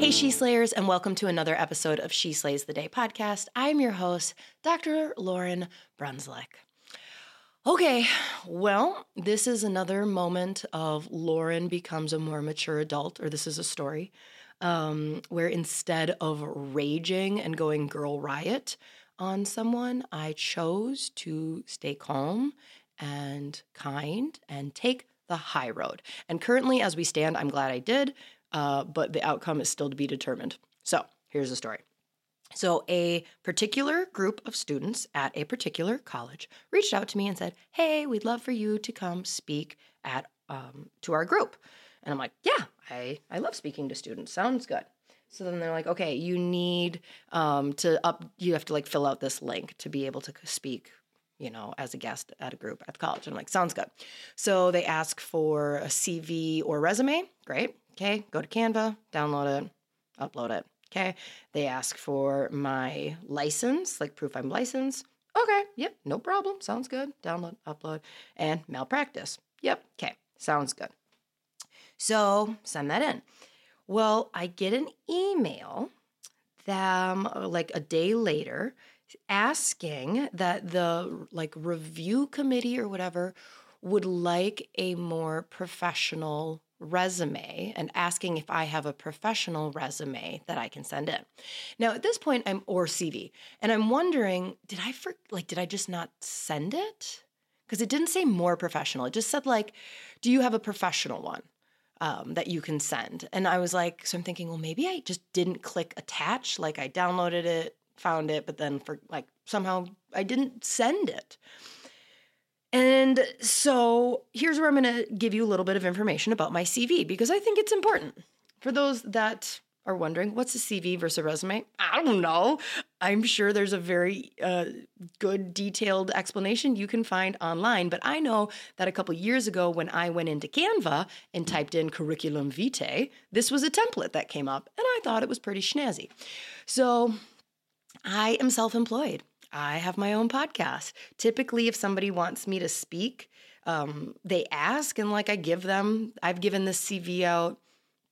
Hey, She Slayers, and welcome to another episode of She Slays the Day podcast. I'm your host, Dr. Lauryn Brunslick. Okay, well, this is another moment of Lauryn becomes a more mature adult, or this is a story um, where instead of raging and going girl riot on someone, I chose to stay calm and kind and take the high road. And currently, as we stand, I'm glad I did uh, but the outcome is still to be determined. So here's the story. So, a particular group of students at a particular college reached out to me and said, "Hey, we'd love for you to come speak at um, to our group." And I'm like, "Yeah, I I love speaking to students. Sounds good." So then they're like, "Okay, you need um, to up. You have to like fill out this link to be able to speak you know, as a guest at a group at the college. And I'm like, sounds good. So they ask for a CV or resume. Great. Okay, go to Canva, download it, upload it. Okay, they ask for my license, like proof I'm licensed. Okay, yep, no problem. Sounds good. Download, upload, and malpractice. Yep, okay, sounds good. So send that in. Well, I get an email them like a day later asking that the like review committee or whatever would like a more professional resume and asking if I have a professional resume that I can send in. Now at this point I'm or CV and I'm wondering did I for, like did I just not send it? Cuz it didn't say more professional. It just said like do you have a professional one? Um, that you can send. And I was like, so I'm thinking, well, maybe I just didn't click attach. Like I downloaded it, found it, but then for like somehow I didn't send it. And so here's where I'm going to give you a little bit of information about my CV because I think it's important. For those that are wondering, what's a CV versus a resume? I don't know. I'm sure there's a very uh, good, detailed explanation you can find online. But I know that a couple years ago, when I went into Canva and typed in curriculum vitae, this was a template that came up, and I thought it was pretty snazzy. So I am self employed. I have my own podcast. Typically, if somebody wants me to speak, um, they ask, and like I give them, I've given this CV out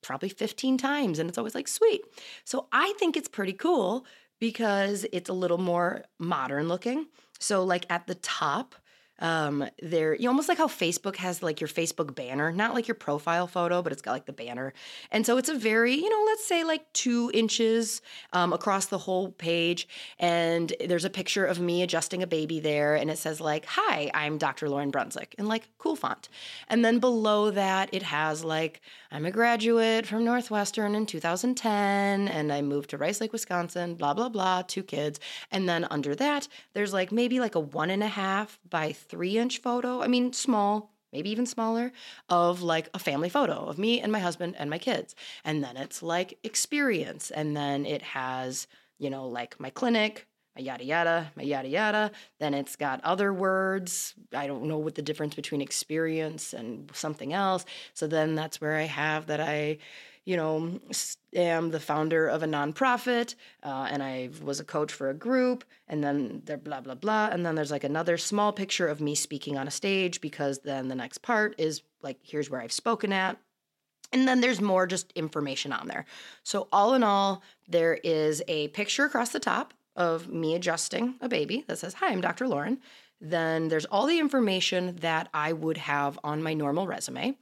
probably 15 times, and it's always like, sweet. So I think it's pretty cool because it's a little more modern looking. So, like at the top, um there you almost like how facebook has like your facebook banner not like your profile photo but it's got like the banner. And so it's a very you know let's say like two inches um, across the whole page. And there's a picture of me adjusting a baby there and it says like hi i'm dr lauryn brunswick in like cool font. And then below that it has like i'm a graduate from northwestern in 2010 and i moved to rice lake wisconsin blah blah blah two kids. And then under that there's like maybe like a one and a half by three inch photo. I mean, small, maybe even smaller, of like a family photo of me and my husband and my kids. And then it's like experience. And then it has, you know, like my clinic, my yada yada, my yada yada. Then it's got other words. I don't know what the difference between experience and something else. So then that's where I have that I you know, am the founder of a nonprofit, uh, and I was a coach for a group, and then there blah blah blah, and then there's like another small picture of me speaking on a stage because then the next part is like here's where I've spoken at, And then there's more just information on there. So, all in all, there is a picture across the top of me adjusting a baby that says, Hi, I'm Dr. Lauryn. Then there's all the information that I would have on my normal resume,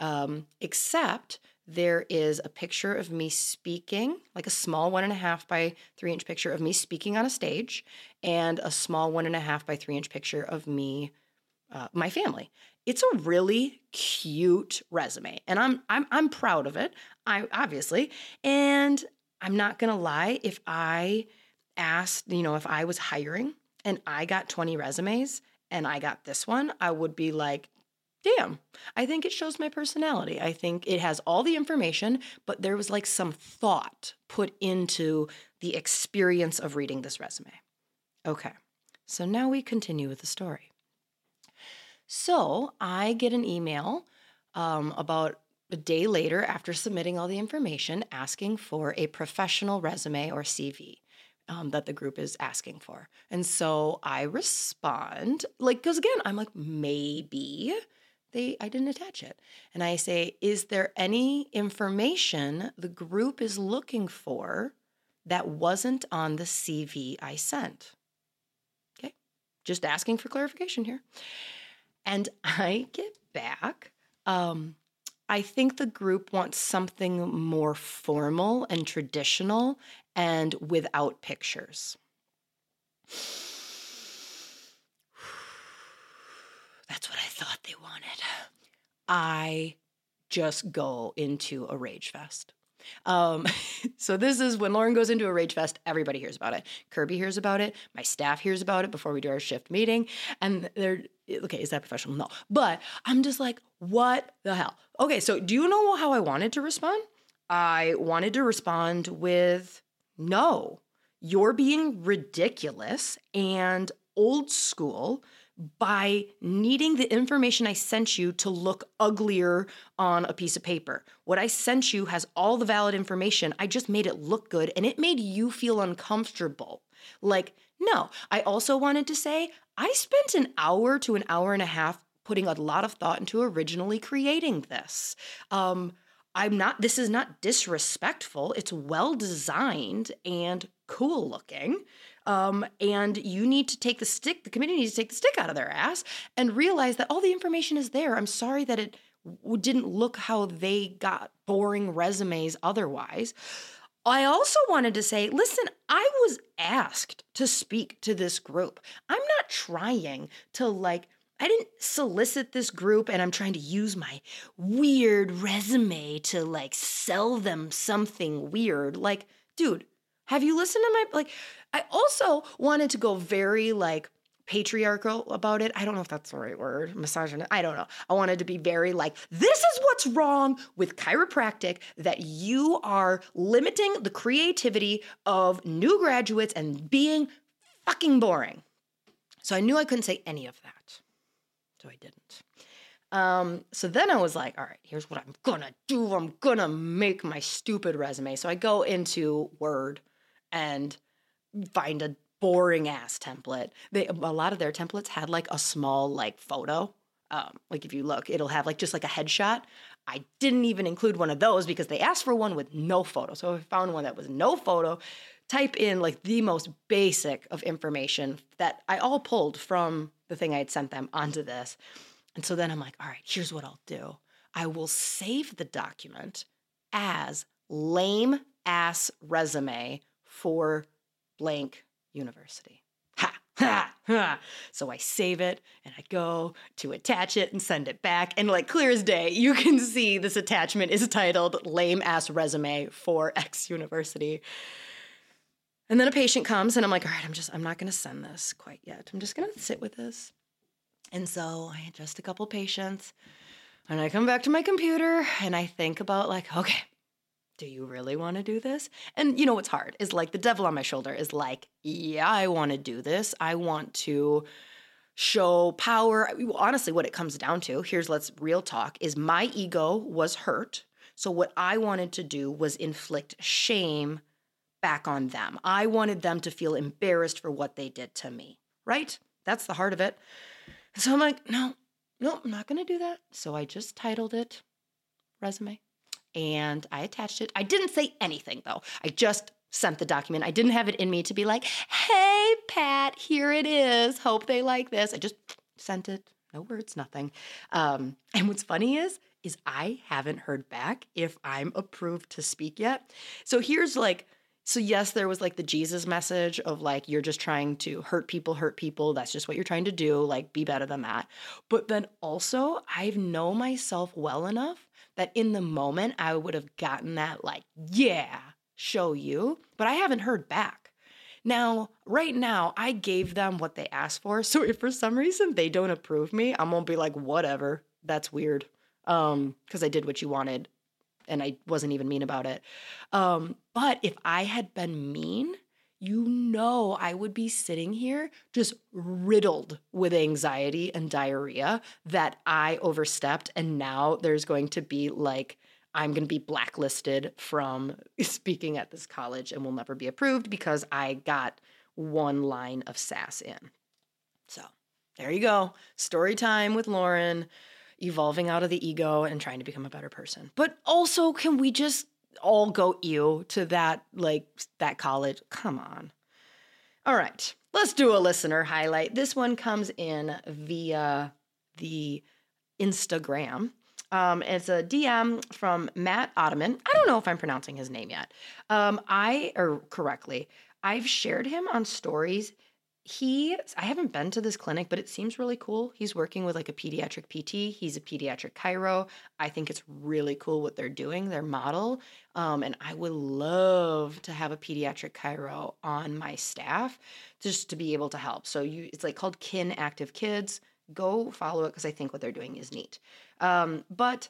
um, except there is a picture of me speaking, like a small one and a half by three inch picture of me speaking on a stage, and a small one and a half by three inch picture of me, uh, my family. It's a really cute resume, and I'm I'm I'm proud of it. I obviously, and I'm not gonna lie. If I asked, you know, if I was hiring and I got 20 resumes and I got this one, I would be like, damn, I think it shows my personality. I think it has all the information, but there was like some thought put into the experience of reading this resume. Okay, so now we continue with the story. So I get an email um, about a day later after submitting all the information asking for a professional resume or CV um, that the group is asking for. And so I respond, like, because again, I'm like, maybe they I didn't attach it. And I say, is there any information the group is looking for that wasn't on the CV I sent? Okay, just asking for clarification here. And I get back. Um, I think the group wants something more formal and traditional and without pictures. That's what I thought they wanted. I just go into a rage fest. Um, so this is when Lauryn goes into a rage fest, everybody hears about it. Kirby hears about it. My staff hears about it before we do our shift meeting. And they're okay, is that professional? No. But I'm just like, what the hell? Okay, so do you know how I wanted to respond? I wanted to respond with no, you're being ridiculous and old school by needing the information I sent you to look uglier on a piece of paper. What I sent you has all the valid information. I just made it look good and it made you feel uncomfortable. Like, no, I also wanted to say I spent an hour to an hour and a half putting a lot of thought into originally creating this. Um, I'm not, this is not disrespectful. It's well designed and cool looking. Um, and you need to take the stick, the committee needs to take the stick out of their ass and realize that all the information is there. I'm sorry that it didn't look how they got boring resumes otherwise. I also wanted to say, listen, I was asked to speak to this group. I'm not trying to like I didn't solicit this group and I'm trying to use my weird resume to like sell them something weird. Like, dude, have you listened to my like I also wanted to go very like patriarchal about it. I don't know if that's the right word, misogynist. I don't know. I wanted to be very like, this is what's wrong with chiropractic that you are limiting the creativity of new graduates and being fucking boring. So I knew I couldn't say any of that. So I didn't. Um, so then I was like, all right, here's what I'm gonna do. I'm gonna make my stupid resume. So I go into Word and find a boring ass template. They a lot of their templates had like a small like photo. Um, like if you look, it'll have like just like a headshot. I didn't even include one of those because they asked for one with no photo. So if I found one that was no photo. Type in like the most basic of information that I all pulled from the thing I had sent them onto this. And so then I'm like, all right, here's what I'll do. I will save the document as lame ass resume for blank university. Ha, ha, ha. So I save it and I go to attach it and send it back. And like clear as day, you can see this attachment is titled Lame Ass Resume for X University. And then a patient comes and I'm like, all right, I'm just, I'm not going to send this quite yet. I'm just going to sit with this. And so I adjust a couple patients and I come back to my computer and I think about, like, okay, do you really want to do this? And you know what's hard is like the devil on my shoulder is like, yeah, I want to do this. I want to show power. Honestly, what it comes down to, here's let's real talk, is my ego was hurt. So what I wanted to do was inflict shame back on them. I wanted them to feel embarrassed for what they did to me, right? That's the heart of it. So I'm like, no, no, I'm not going to do that. So I just titled it resume and I attached it. I didn't say anything though. I just sent the document. I didn't have it in me to be like, hey, Pat, here it is. Hope they like this. I just sent it. No words, nothing. Um, and what's funny is, is I haven't heard back if I'm approved to speak yet. So here's like, so yes, there was like the Jesus message of like, you're just trying to hurt people, hurt people. That's just what you're trying to do. Like, be better than that. But then also, I know myself well enough that in the moment I would have gotten that, like, yeah, show you, but I haven't heard back. Now, right now, I gave them what they asked for. So if for some reason they don't approve me, I'm gonna be like, whatever, that's weird. Um, because I did what you wanted and I wasn't even mean about it. Um, but if I had been mean, you know I would be sitting here just riddled with anxiety and diarrhea that I overstepped. And now there's going to be like, I'm going to be blacklisted from speaking at this college and will never be approved because I got one line of sass in. So there you go. Story time with Lauryn, evolving out of the ego and trying to become a better person. But also, can we just all go ew to that like that college. Come on. All right. Let's do a listener highlight. This one comes in via the Instagram. Um, it's a DM from Matt Ottoman. I don't know if I'm pronouncing his name yet. Um, I or correctly. I've shared him on stories he i haven't been to this clinic but it seems really cool. He's working with like a pediatric pt he's a pediatric chiro i think it's really cool what they're doing their model. Um, and i would love to have a pediatric chiro on my staff just to be able to help. So you it's like called kin active kids. Go follow it because i think what they're doing is neat. Um, but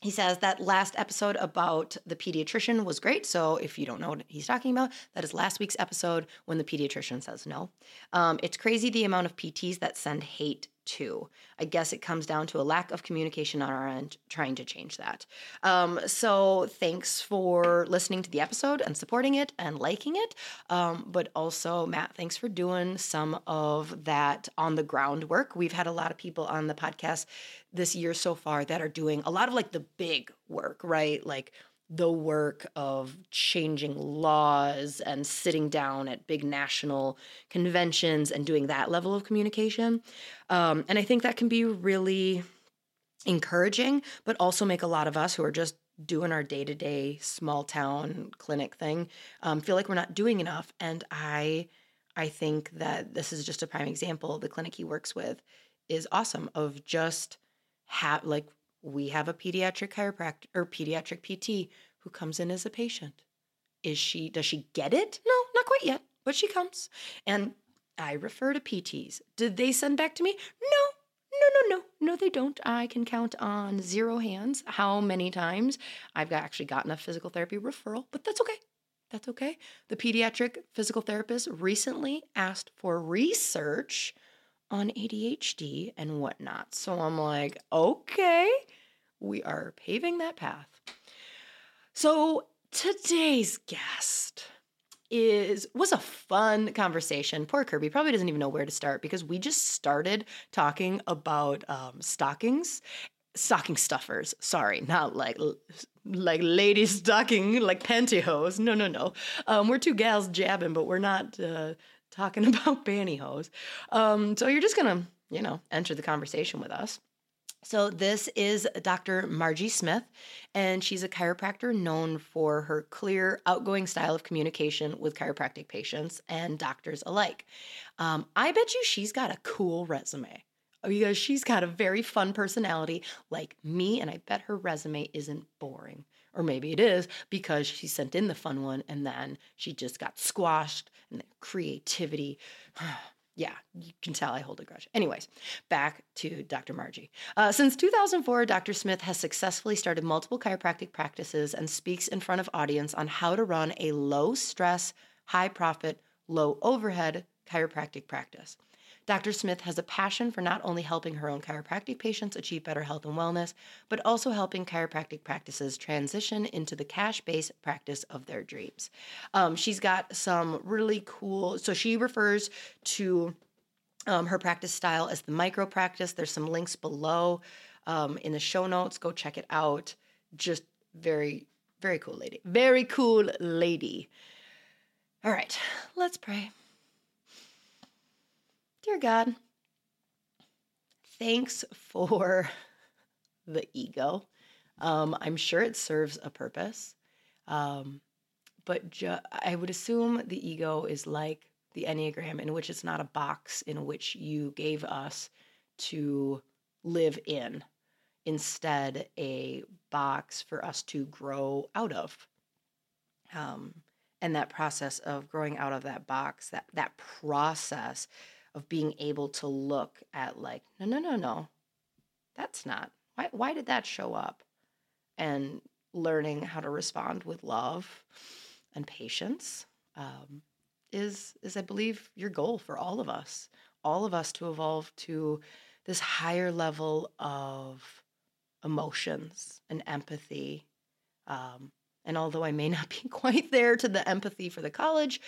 he says that last episode about the pediatrician was great. So if you don't know what he's talking about, that is last week's episode when the pediatrician says no. Um, it's crazy the amount of PTs that send hate too. I guess it comes down to a lack of communication on our end, trying to change that. Um, so thanks for listening to the episode and supporting it and liking it. Um, but also, Matt, thanks for doing some of that on the ground work. We've had a lot of people on the podcast this year so far that are doing a lot of like the big work, right? Like the work of changing laws and sitting down at big national conventions and doing that level of communication. Um, and I think that can be really encouraging, but also make a lot of us who are just doing our day to day small town clinic thing um, feel like we're not doing enough. And I, I think that this is just a prime example. The clinic he works with is awesome of just have like we have a pediatric chiropractor or pediatric PT who comes in as a patient. Is she does she get it? No, not quite yet, but she comes. And I refer to PTs. Did they send back to me? No. No, no, no. No, they don't. I can count on zero hands how many times I've actually gotten a physical therapy referral, but that's okay. That's okay. The pediatric physical therapist recently asked for research on ADHD and whatnot. So I'm like, okay, we are paving that path. So today's guest is was a fun conversation. Poor Kirby probably doesn't even know where to start because we just started talking about um, stockings, stocking stuffers. Sorry, not like like lady stocking like pantyhose. No, no, no. Um, we're two gals jabbing, but we're not uh, talking about pantyhose. Um, so you're just gonna, you know, enter the conversation with us. So, this is Dr. Margie Smith, and she's a chiropractor known for her clear, outgoing style of communication with chiropractic patients and doctors alike. Um, I bet you she's got a cool resume because she's got a very fun personality like me, and I bet her resume isn't boring. Or maybe it is because she sent in the fun one and then she just got squashed and creativity. yeah, you can tell I hold a grudge. Anyways, back to Dr. Margie. Uh, since 2004, Dr. Smith has successfully started multiple chiropractic practices and speaks in front of audience on how to run a low stress, high profit, low overhead chiropractic practice. Dr. Smith has a passion for not only helping her own chiropractic patients achieve better health and wellness, but also helping chiropractic practices transition into the cash based practice of their dreams. Um, she's got some really cool, so she refers to um, her practice style as the micro practice. There's some links below um, in the show notes. Go check it out. Just very, very cool lady. Very cool lady. All right, let's pray. Dear God, thanks for the ego. Um, I'm sure it serves a purpose. Um, but ju- I would assume the ego is like the Enneagram, in which it's not a box in which you gave us to live in, instead, a box for us to grow out of. Um, and that process of growing out of that box, that, that process of being able to look at, like, no, no, no, no, that's not, why, why did that show up? And learning how to respond with love and patience um, is is I believe your goal for all of us, all of us to evolve to this higher level of emotions and empathy. Um, and although I may not be quite there to the empathy for the college,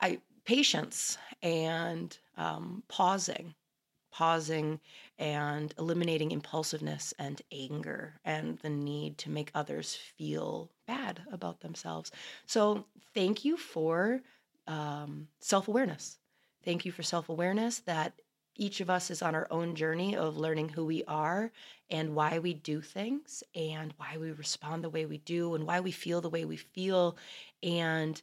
I patience and um, pausing, pausing and eliminating impulsiveness and anger and the need to make others feel bad about themselves. So, thank you for um, self awareness. Thank you for self awareness that each of us is on our own journey of learning who we are and why we do things and why we respond the way we do and why we feel the way we feel. And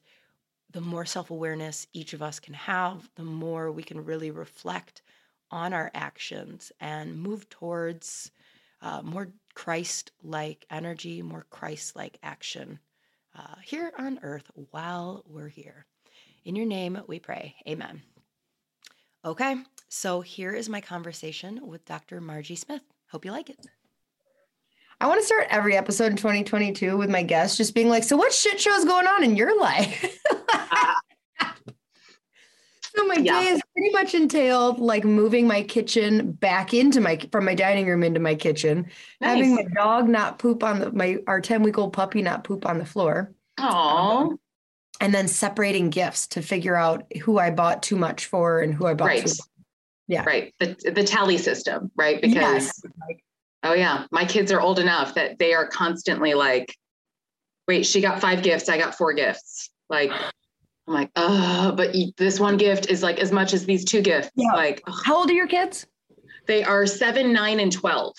the more self awareness each of us can have, the more we can really reflect on our actions and move towards uh, more Christ like energy, more Christ like action uh, here on earth while we're here. In your name we pray. Amen. Okay, so here is my conversation with Dr. Margie Smith. Hope you like it. I want to start every episode in 2022 with my guests just being like, So, what shit show is going on in your life? so, my yeah. day is pretty much entailed like moving my kitchen back into my from my dining room into my kitchen, nice. having my dog not poop on the my our 10 week old puppy not poop on the floor. Aww and then separating gifts to figure out who I bought too much for and who I bought right. Yeah. Right. The the tally system, right? Because yes. Oh yeah, my kids are old enough that they are constantly like, wait, she got five gifts, I got four gifts. Like I'm like, oh, but this one gift is like as much as these two gifts. Yeah. Like, ugh. how old are your kids? They are seven, nine, and 12.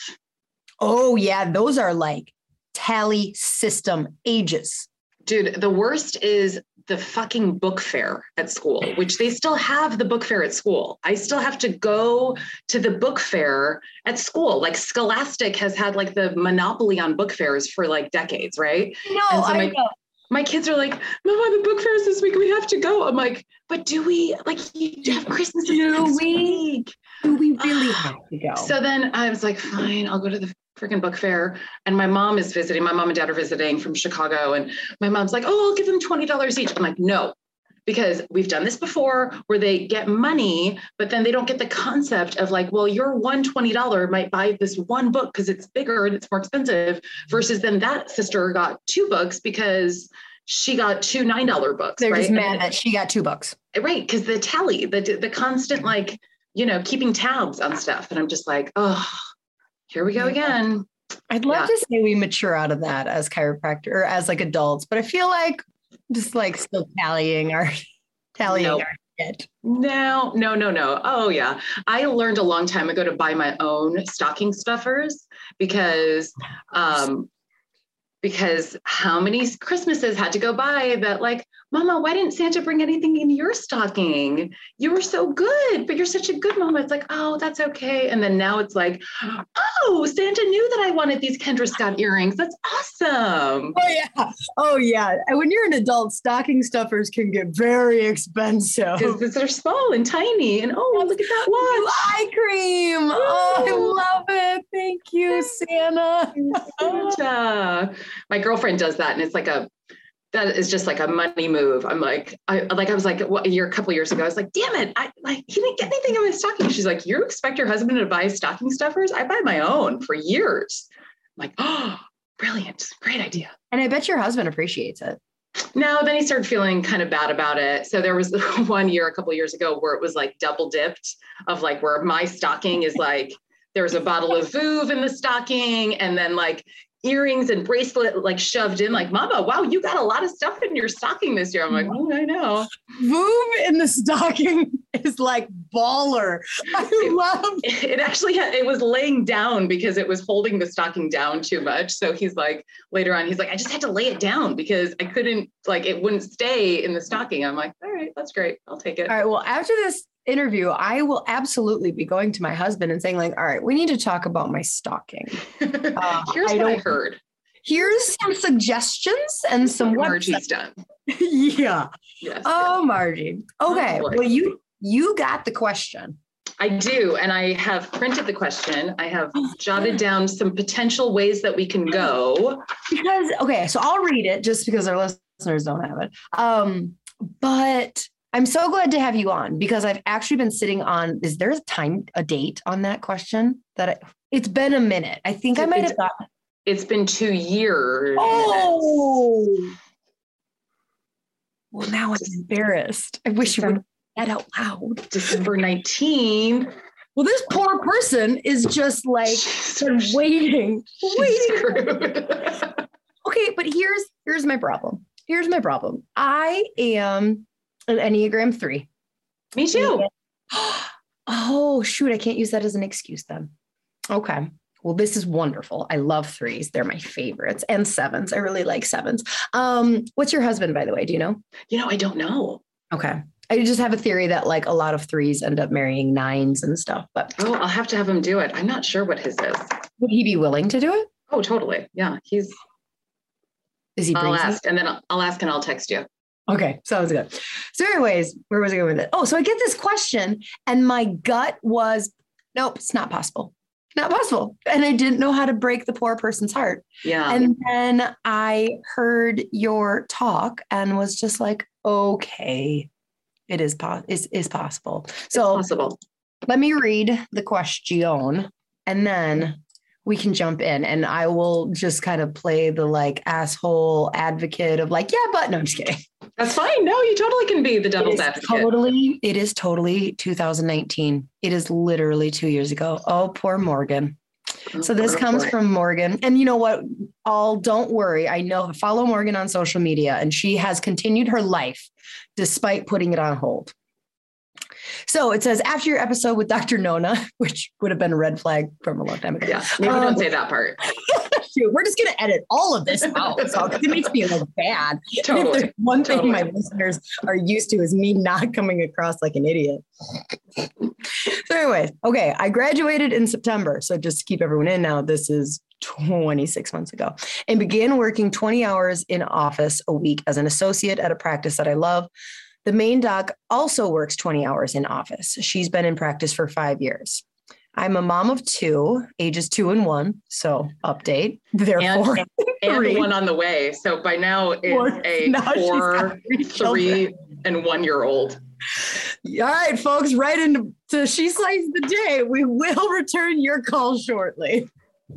Oh, yeah. Those are like tally system ages. Dude, the worst is the fucking book fair at school, which they still have the book fair at school. I still have to go to the book fair at school. Like Scholastic has had like the monopoly on book fairs for like decades, right? No, so my, I know. My kids are like, Mama, the book fair is this week. We have to go. I'm like, but do we like you have Christmas do we, week? Do we really have to go? So then I was like, fine, I'll go to the freaking book fair. And my mom is visiting, my mom and dad are visiting from Chicago. And my mom's like, oh, I'll give them $20 each. I'm like, no, because we've done this before where they get money, but then they don't get the concept of like, well, your one $20 might buy this one book because it's bigger and it's more expensive versus then that sister got two books because she got two $9 books. They're right? just mad that she got two books. Right. Cause the tally, the, the constant like, you know, keeping tabs on stuff. And I'm just like, oh, here we go again. I'd love yeah. to say we mature out of that as chiropractor or as like adults, but I feel like just like still tallying our tallying nope. our shit. No, no, no, no. Oh yeah. I learned a long time ago to buy my own stocking stuffers because um because how many Christmases had to go by that like Mama, why didn't Santa bring anything in your stocking? You were so good, but you're such a good mama. It's like, oh, that's okay. And then now it's like, oh, Santa knew that I wanted these Kendra Scott earrings. That's awesome. Oh, yeah. Oh, yeah. And when you're an adult, stocking stuffers can get very expensive. Because they're small and tiny. And oh, look at that watch. Eye cream. Oh, I love it. Thank you, Santa. Santa. My girlfriend does that. And it's like a that is just like a money move. I'm like, I like I was like what, a year, a couple years ago. I was like, damn it, I like he didn't get anything in my stocking. She's like, you expect your husband to buy stocking stuffers? I buy my own for years. I'm like, oh, brilliant, great idea. And I bet your husband appreciates it. No, then he started feeling kind of bad about it. So there was one year, a couple years ago, where it was like double dipped of like where my stocking is like there's a bottle of Veuve in the stocking, and then like earrings and bracelet like shoved in like mama wow you got a lot of stuff in your stocking this year. I'm like oh i know. Boom in the stocking is like baller. I love it actually had, it was laying down because it was holding the stocking down too much. So he's like later on he's like i just had to lay it down because i couldn't like it wouldn't stay in the stocking. I'm like all right that's great. I'll take it. All right. Well, after this interview, I will absolutely be going to my husband and saying, like, all right, we need to talk about my stocking. Uh, here's I what i heard Here's some suggestions and some what margie's done yeah. yes Oh, Margie. Okay. boy. well, you you got the question. I do. And I have printed the question. I have jotted down some potential ways that we can go. Because okay, so I'll read it just because our listeners don't have it. Um, but I'm so glad to have you on because I've actually been sitting on. Is there a time, a date on that question? That I, it's been a minute. I think I might have got. It's been two years. Oh. Well, now I'm embarrassed. I wish you would that out loud. December 19th. Well, this poor person is just like waiting, waiting. Okay, but here's here's my problem. Here's my problem. I am an Enneagram three. Me too. Oh shoot, I can't use that as an excuse then. Okay. Well, this is wonderful. I love threes. They're my favorites and sevens. I really like sevens. Um, what's your husband, by the way? Do you know? You know, I don't know. Okay. I just have a theory that like a lot of threes end up marrying nines and stuff, but Oh, I'll have to have him do it. I'm not sure what his is. would he be willing to do it? Oh, totally. Yeah, he's. Is he I'll ask, and then I'll, I'll ask, and I'll text you. Okay, sounds good. So, anyways, where was I going with it? Oh, so I get this question, and my gut was, nope, it's not possible. Not possible. And I didn't know how to break the poor person's heart. Yeah. And then I heard your talk and was just like, okay, it is, po- is, is possible. it's So possible. let me read the question and then we can jump in and I will just kind of play the like asshole advocate of like, yeah, but no, I'm just kidding. That's fine. No, you totally can be the devil's advocate. totally, it is totally 2019. It is literally two years ago. Oh, poor Morgan. Oh, So this comes boy. from Morgan. And you know what? All don't worry. I know follow Morgan on social media and she has continued her life despite putting it on hold. So it says after your episode with Dr. Nona, which would have been a red flag from a long time ago. Yeah, maybe Um, don't say that part. Shoot, we're just gonna edit all of this out. So it makes me look bad. Totally. one thing Totally. my listeners are used to is me not coming across like an idiot. so, anyways, okay, I graduated in September. So, just to keep everyone in now, this is 26 months ago and began working 20 hours in office a week as an associate at a practice that I love. The main doc also works 20 hours in office. She's been in practice for five years. I'm a mom of two, ages two and one. So, update. Therefore, and Three. one on the way. So by now Four. it's a four, three children. three, and one year old. All right, folks, right into She Slays the Day. We will return your call shortly.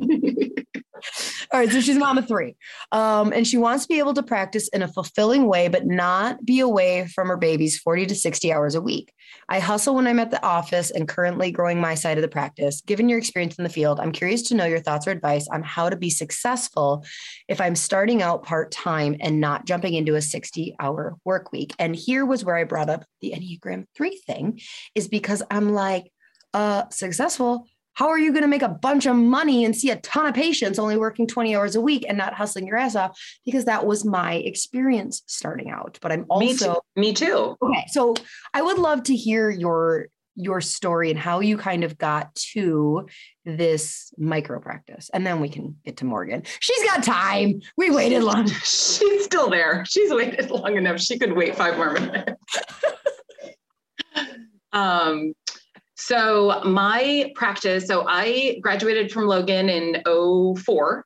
All right, so she's mom of three. Um, and she wants to be able to practice in a fulfilling way, but not be away from her babies 40 to 60 hours a week. I hustle when I'm at the office and currently growing my side of the practice. Given your experience in the field, I'm curious to know your thoughts or advice on how to be successful if I'm starting out part time and not jumping into a 60 hour work week. And here was where I brought up the Enneagram 3 thing, is because I'm like, uh, successful. How are you going to make a bunch of money and see a ton of patients only working 20 hours a week and not hustling your ass off? Because that was my experience starting out. But I'm Me too. also Me too. okay. So I would love to hear your your story and how you kind of got to this micro practice. And then we can get to Morgan. She's got time. We waited long. She's still there. She's waited long enough. She could wait five more minutes. um, so my practice, so I graduated from Logan in 04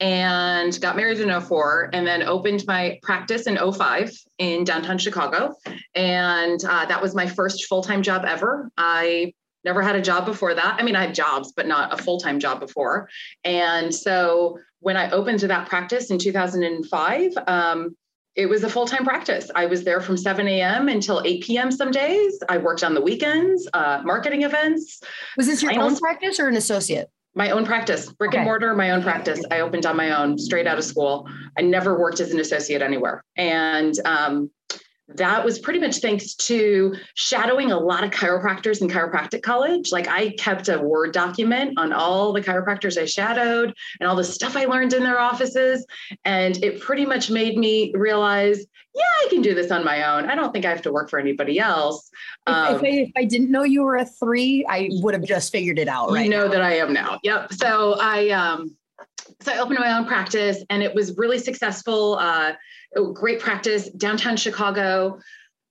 and got married in 04 and then opened my practice in 05 in downtown Chicago. And uh, that was my first full-time job ever. I never had a job before that. I mean, I had jobs, but not a full-time job before. And so when I opened that practice in 2005, um, it was a full-time practice. I was there from 7 a.m. until 8 p.m. some days. I worked on the weekends, uh, marketing events. Was this your own practice or an associate? my own practice, brick okay. and mortar, my own practice. I opened on my own straight out of school. I never worked as an associate anywhere. And um, that was pretty much thanks to shadowing a lot of chiropractors in chiropractic college. Like I kept a Word document on all the chiropractors I shadowed and all the stuff I learned in their offices. And it pretty much made me realize, yeah, I can do this on my own. I don't think I have to work for anybody else. Um, if, I, if, I, didn't know you were a three, I would have just figured it out. Right. You know now. that I am now. Yep. So I, um, so I opened my own practice and it was really successful. Uh, great practice downtown Chicago,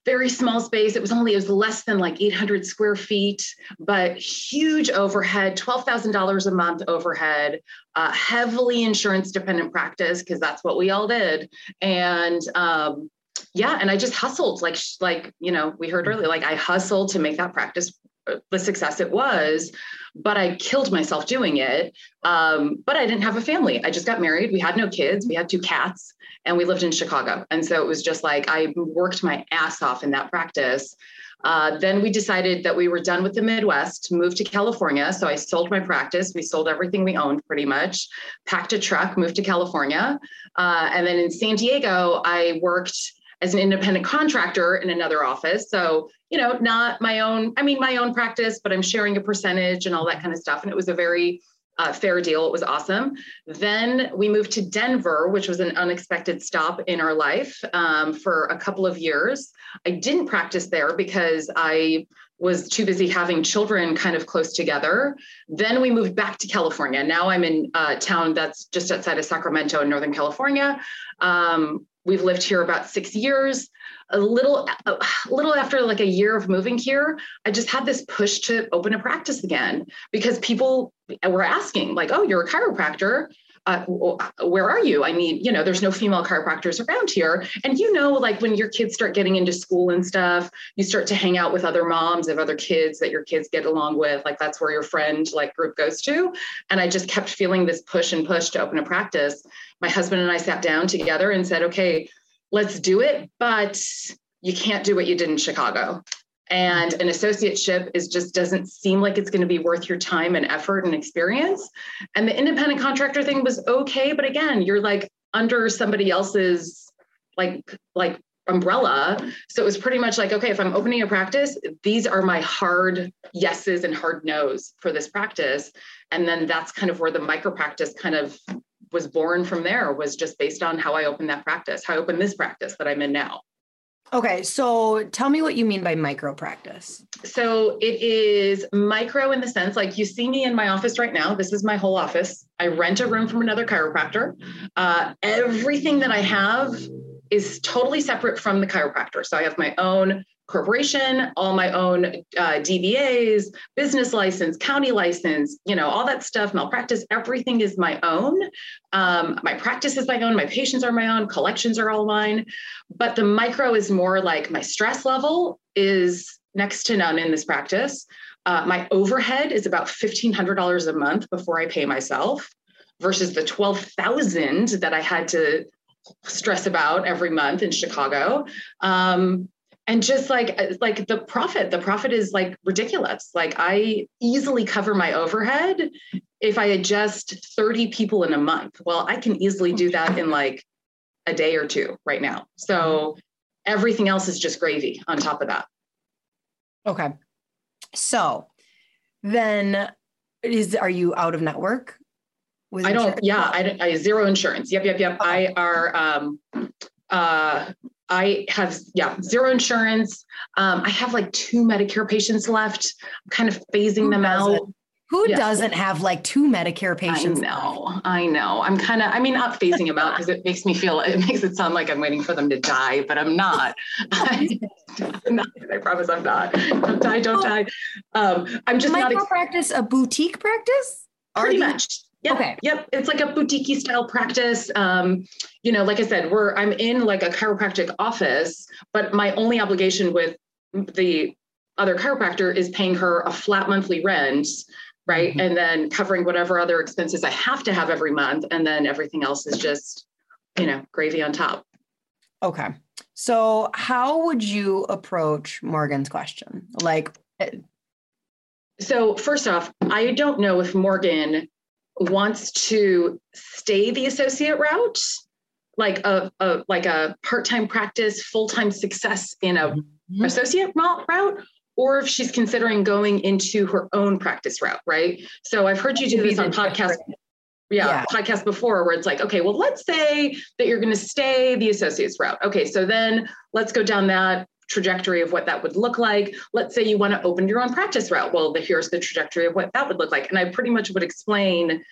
very small space. It was only, it was less than like 800 square feet, but huge overhead, $12,000 a month overhead, uh, heavily insurance dependent practice, because that's what we all did. And, um, yeah, and I just hustled like, like, you know, we heard earlier, like I hustled to make that practice the success it was but I killed myself doing it. Um, but I didn't have a family. I just got married. We had no kids. We had two cats and we lived in Chicago. And so it was just like I worked my ass off in that practice. Uh, then we decided that we were done with the Midwest, moved to California. So I sold my practice. We sold everything we owned pretty much, packed a truck, moved to California. Uh, and then in San Diego, I worked as an independent contractor in another office. So, you know, not my own, I mean, my own practice, but I'm sharing a percentage and all that kind of stuff. And it was a very uh, fair deal. It was awesome. Then we moved to Denver, which was an unexpected stop in our life um, for a couple of years. I didn't practice there because I was too busy having children kind of close together. Then we moved back to California. Now I'm in a town that's just outside of Sacramento in Northern California. Um, we've lived here about six years. A little a little after like a year of moving here i just had this push to open a practice again because people were asking like oh you're a chiropractor uh, where are you? I mean, you know, there's no female chiropractors around here. And you know, like when your kids start getting into school and stuff, you start to hang out with other moms of other kids that your kids get along with. Like that's where your friend like group goes to. And I just kept feeling this push and push to open a practice. My husband and I sat down together and said, okay, let's do it, but you can't do what you did in Chicago and an associateship is just doesn't seem like it's going to be worth your time and effort and experience. And the independent contractor thing was okay but again you're like under somebody else's like like umbrella. So it was pretty much like okay if i'm opening a practice these are my hard yeses and hard nos for this practice. And then that's kind of where the micro practice kind of was born from there was just based on how i opened that practice how i opened this practice that i'm in now Okay, so tell me what you mean by micro practice. So it is micro in the sense like you see me in my office right now. This is my whole office. I rent a room from another chiropractor. Uh, everything that I have is totally separate from the chiropractor. So I have my own corporation, all my own uh, DBAs, business license, county license, you know, all that stuff, malpractice, everything is my own. Um, my practice is my own, my patients are my own, collections are all mine. But the micro is more like my stress level is next to none in this practice. Uh, my overhead is about $1,500 a month before I pay myself versus the 12,000 that I had to stress about every month in Chicago. Um, and just like like the profit the profit is like ridiculous like i easily cover my overhead if i adjust 30 people in a month well i can easily do that in like a day or two right now so everything else is just gravy on top of that okay so then is are you out of network I don't, yeah, I, I zero insurance. Yep, yep, yep. Okay. I are um uh I have, yeah, zero insurance. Um, I have like two Medicare patients left. I'm kind of phasing Who them out. Who yeah. doesn't have like two Medicare patients? I know, I know. I'm kind of, I mean, not phasing them out because it makes me feel, it makes it sound like I'm waiting for them to die, but I'm not. I, not, I promise I'm not. Don't die, don't die. Um, I'm just Micro not. practice a boutique practice? Pretty much. Yep. Okay. Yep. It's like a boutique style practice. Um, you know, like I said, we're I'm in like a chiropractic office, but my only obligation with the other chiropractor is paying her a flat monthly rent, right? Mm-hmm. And then covering whatever other expenses I have to have every month. And then everything else is just, you know, gravy on top. Okay. So how would you approach Morgan's question? Like so first off, I don't know if Morgan wants to stay the associate route, like a, a like a part-time practice, full-time success in a mm-hmm. associate route, or if she's considering going into her own practice route, right? So I've heard you do this on podcast. Yeah, yeah, podcast before where it's like, okay, well, let's say that you're going to stay the associates route. Okay, so then let's go down that trajectory of what that would look like. Let's say you want to open your own practice route. Well, the, here's the trajectory of what that would look like. And I pretty much would explain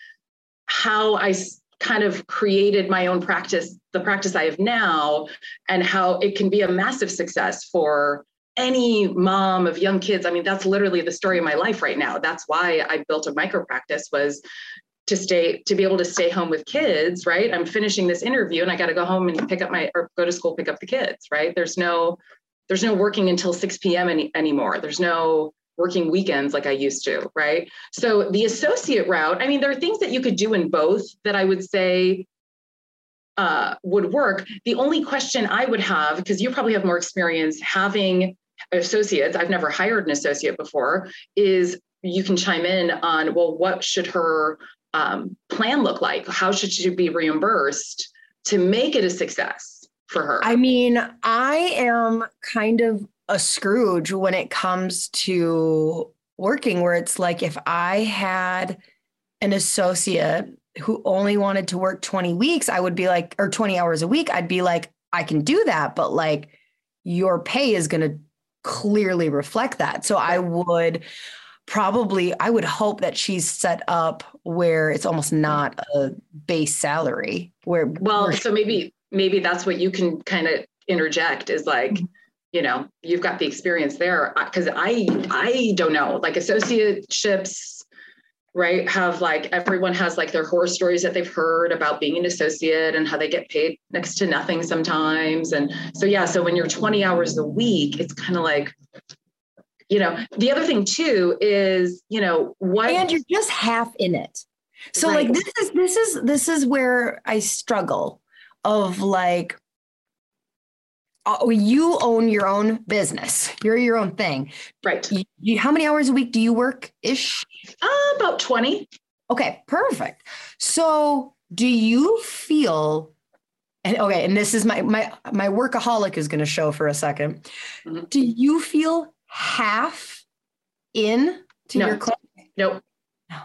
how I kind of created my own practice, the practice I have now, and how it can be a massive success for any mom of young kids. I mean, that's literally the story of my life right now. That's why I built a micro practice was to stay to be able to stay home with kids right i'm finishing this interview and i got to go home and pick up my or go to school pick up the kids right there's no there's no working until 6 p.m. Any, anymore. There's no working weekends like I used to, right? So the associate route, I mean, there are things that you could do in both that I would say uh, would work. The only question I would have, because you probably have more experience having associates, I've never hired an associate before, is you can chime in on, well, what should her um, plan look like? How should she be reimbursed to make it a success? For her? I mean, I am kind of a Scrooge when it comes to working, where it's like if I had an associate who only wanted to work 20 weeks, I would be like, or 20 hours a week, I'd be like, I can do that, but like your pay is going to clearly reflect that. So I would probably, I would hope that she's set up where it's almost mm-hmm. not a base salary where well where so maybe maybe that's what you can kind of interject is like mm-hmm. you know you've got the experience there. Because i i don't know. Like associateships right have like everyone has like their horror stories that they've heard about being an associate and how they get paid next to nothing sometimes. And so yeah so when you're 20 hours a week it's kind of like you know the other thing too is you know what and you're just half in it. So right. like this is this is this is where i struggle of like oh, you own your own business. You're your own thing. Right. You, you, how many hours a week do you work ish? Uh, about 20. Okay, perfect. So do you feel and okay, and this is my my my workaholic is going to show for a 2nd mm-hmm. Do you feel half in to no. your clinic? No. No.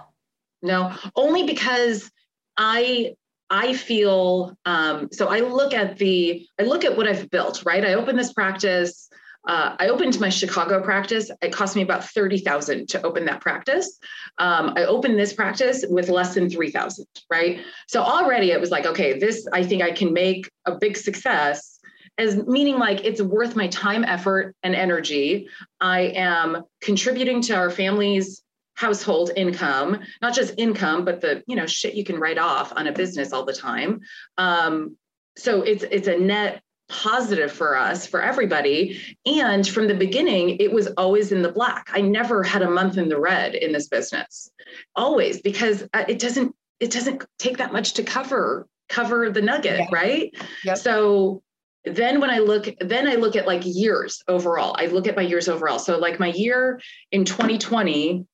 No, only because I I feel um, so. I look at the I look at what I've built. Right. I opened this practice. Uh, I opened my Chicago practice. It cost me about thirty thousand to open that practice. Um, I opened this practice with less than three thousand. Right. So already it was like, okay, this I think I can make a big success. As meaning like it's worth my time, effort, and energy. I am contributing to our family's household income, not just income, but the you know shit you can write off on a business all the time. Um, so it's it's a net positive for us for everybody and from the beginning it was always in the black i never had a month in the red in this business always because uh, it doesn't it doesn't take that much to cover cover the nugget yeah. right yep. so then when i look then i look at like years overall i look at my years overall so like my year in 2020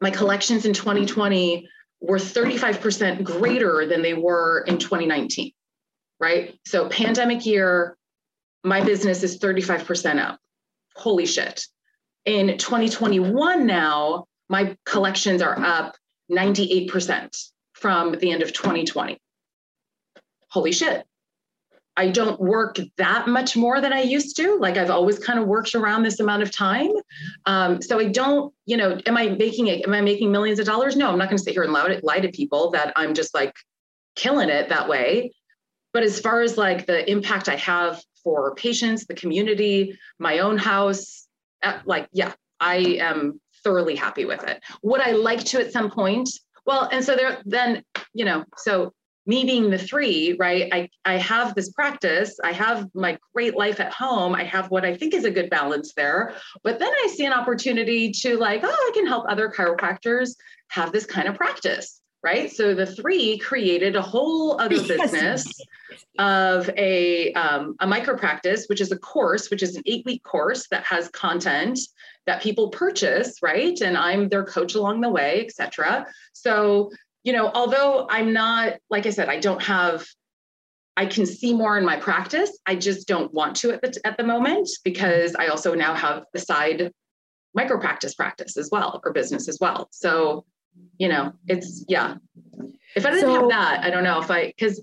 my collections in 2020 were 35% greater than they were in 2019, right? So, pandemic year, my business is 35% up. Holy shit. In 2021, now, my collections are up 98% from the end of 2020. Holy shit. I don't work that much more than I used to. Like I've always kind of worked around this amount of time. Um, so I don't, you know, am I making it? Am I making millions of dollars? No, I'm not going to sit here and lie to, lie to people that I'm just like killing it that way. But as far as like the impact I have for patients, the community, my own house, uh, like, yeah, I am thoroughly happy with it. Would I like to at some point? Well, and so there, then, you know, so me being the three, right? I, I have this practice, I have my great life at home, I have what I think is a good balance there. But then I see an opportunity to like, oh, I can help other chiropractors have this kind of practice, right? So the three created a whole other yes. business of a, um, a micro practice, which is a course, which is an eight week course that has content that people purchase, right? And I'm their coach along the way, etc. So, you know, although I'm not, like I said, I don't have I can see more in my practice. I just don't want to at the, at the moment because I also now have the side micro practice practice as well or business as well. So, you know, it's yeah. If I didn't so, have that, I don't know if I because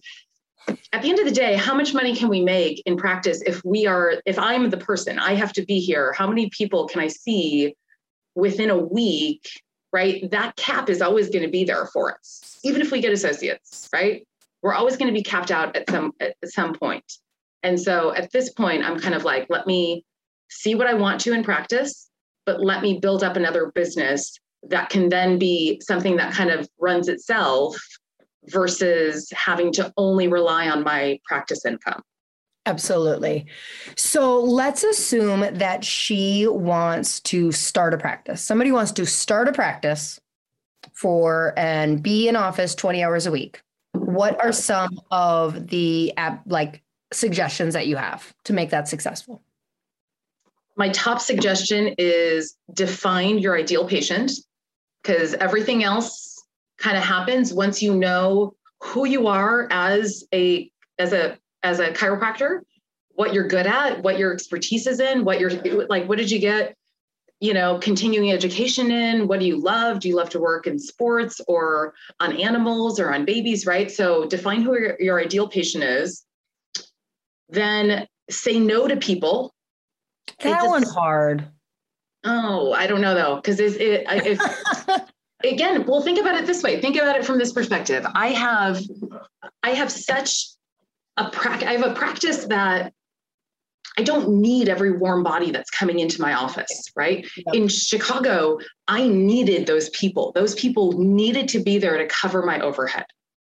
at the end of the day, how much money can we make in practice if we are if I'm the person, I have to be here. How many people can I see within a week? Right? That cap is always going to be there for us, even if we get associates, right? we're always going to be capped out at some at some point. And so at this point, I'm kind of like, let me see what I want to in practice, but let me build up another business that can then be something that kind of runs itself versus having to only rely on my practice income. Absolutely. So let's assume that she wants to start a practice. Somebody wants to start a practice for and be in office 20 hours a week what are some of the like suggestions that you have to make that successful? My top suggestion is define your ideal patient because everything else kind of happens once you know who you are as a as a as a chiropractor, what you're good at, what your expertise is in, what you're like what did you get you know, continuing education in? What do you love? Do you love to work in sports or on animals or on babies, right? So define who your, your ideal patient is. Then say no to people. That one's hard. Oh, I don't know though, because it, it if, again, well, think about it this way. Think about it from this perspective. I have, I have such a practice. I have a practice that I don't need every warm body that's coming into my office, right? In Chicago, I needed those people. Those people needed to be there to cover my overhead.